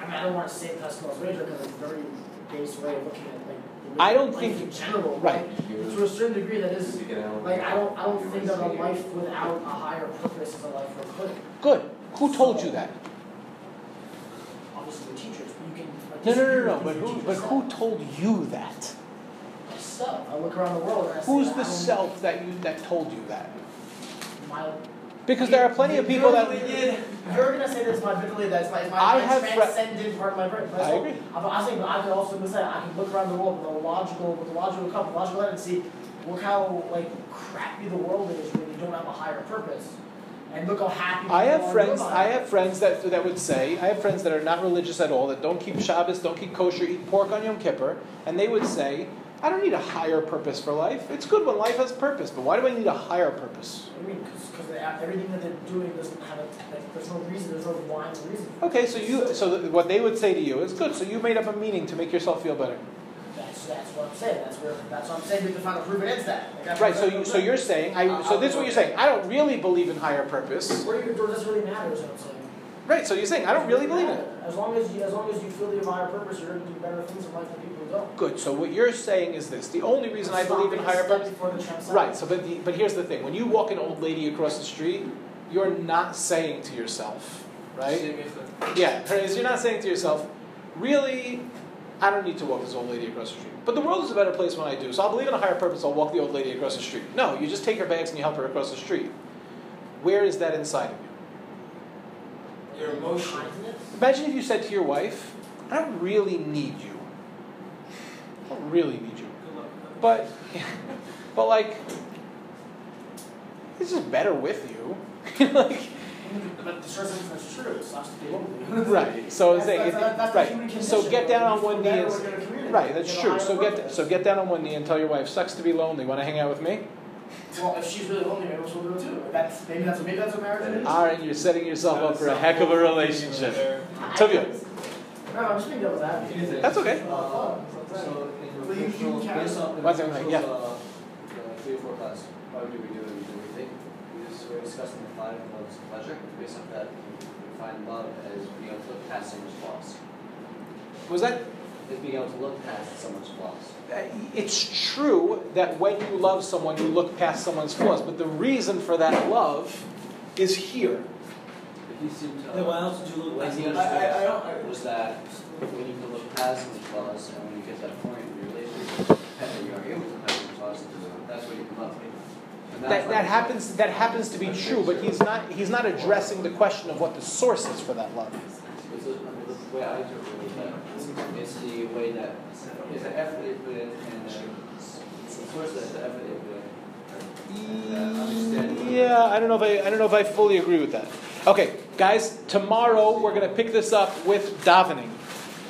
I mean, I don't want to say Pascal's wager because it's a very base way of looking at like. I don't life think- in general. right. Like, to a certain degree, that is You can have- like I don't. I don't think that a life without a higher purpose is a life worth living. Good. Who told you that? Obviously, the teachers. But you can. Like, No, no, no, no. But who? But who told you that? Myself. I look around the world and I Who's the self that you that told you that? My, Because there are plenty of people that. You're gonna say this my biblically, that's my, my, I have transcendent part of my brain. I agree. I'm, I'm saying, but I could also say I can look around the world with a logical, with a logical cup, logical lens, and see, look how like crappy the world is when you don't have a higher purpose, and look how happy. I have friends. I have friends that that would say. I have friends that are not religious at all. That don't keep Shabbos, don't keep kosher, eat pork on Yom Kippur, and they would say, "I don't need a higher purpose for life. It's good when life has purpose, but why do I need a higher purpose?" I mean, because everything that they're doing doesn't have a like. There's no reason. There's no rhyme reason. Okay, so you so what they would say to you is good. So you made up a meaning to make yourself feel better. That's that's what I'm saying. That's where that's what I'm saying. We have to find a proof against that. Like, Right. So you, so you're saying I. So this is what you're saying. I don't really believe in higher purpose. Where your door doesn't really matter, is what I'm saying. Right. So you're saying I don't really believe in it. As long as you, as long as you feel you have higher purpose, you're going to do better things in life than people who don't. Good. So what you're saying is this: the only reason I believe in higher purpose. before the transcendent. Right. So, but the, but here's the thing: when you walk an old lady across the street, you're not saying to yourself, right? Yeah. Is you're not saying to yourself, really, I don't need to walk this old lady across the street. But the world is a better place when I do. So I'll believe in a higher purpose. I'll walk the old lady across the street. No, you just take her bags and you help her across the street. Where is that inside of you? Your emotion. Imagine if you said to your wife, "I don't really need you. I don't really need you." But, but like, it's just better with you. like, But the short sentence that's true. It sucks to right. So That's- saying, that's- that's the right. So get down on one knee and. when you're in a community. Right, that's You have a true. higher So get purpose. so get down on one knee and tell your wife, "Sucks to be lonely. Want to hang out with me?" Well, if she's really lonely, maybe she'll do it too. That's maybe that's maybe that's what marriage is. All right, you're setting yourself up for a heck of a relationship. I- Tuvia. No, I'm just being devil's advocate. That's okay. Oh, So, in Well, you- you the can- based on the One second, yeah. uh, three or four class, why do we do it? Do we think, we just, we're discussing the five loves of pleasure, based on that, we find love as being able to look past someone's flaws. Was that? Is being able to look past someone's flaws. Uh, It's true that when you love someone, you look past someone's flaws, but the reason for that love is here. But he seemed to. Then why else would you look past he someone's understood I- I don't- was that when you can look past someone's flaws, and when you get that point in your relationship, and you are able to look past someone's flaws, that's where you can love. And that's That, that happens that happens to be true, but he's not he's not addressing the question of what the source is for that love. It's the, way I interpret it, that it's the way that, the effort they put in, and uh, the source that the effort they put in. And, understanding. Yeah, I don't know if I I don't know if I fully agree with that. Okay, guys, tomorrow we're gonna pick this up with davening.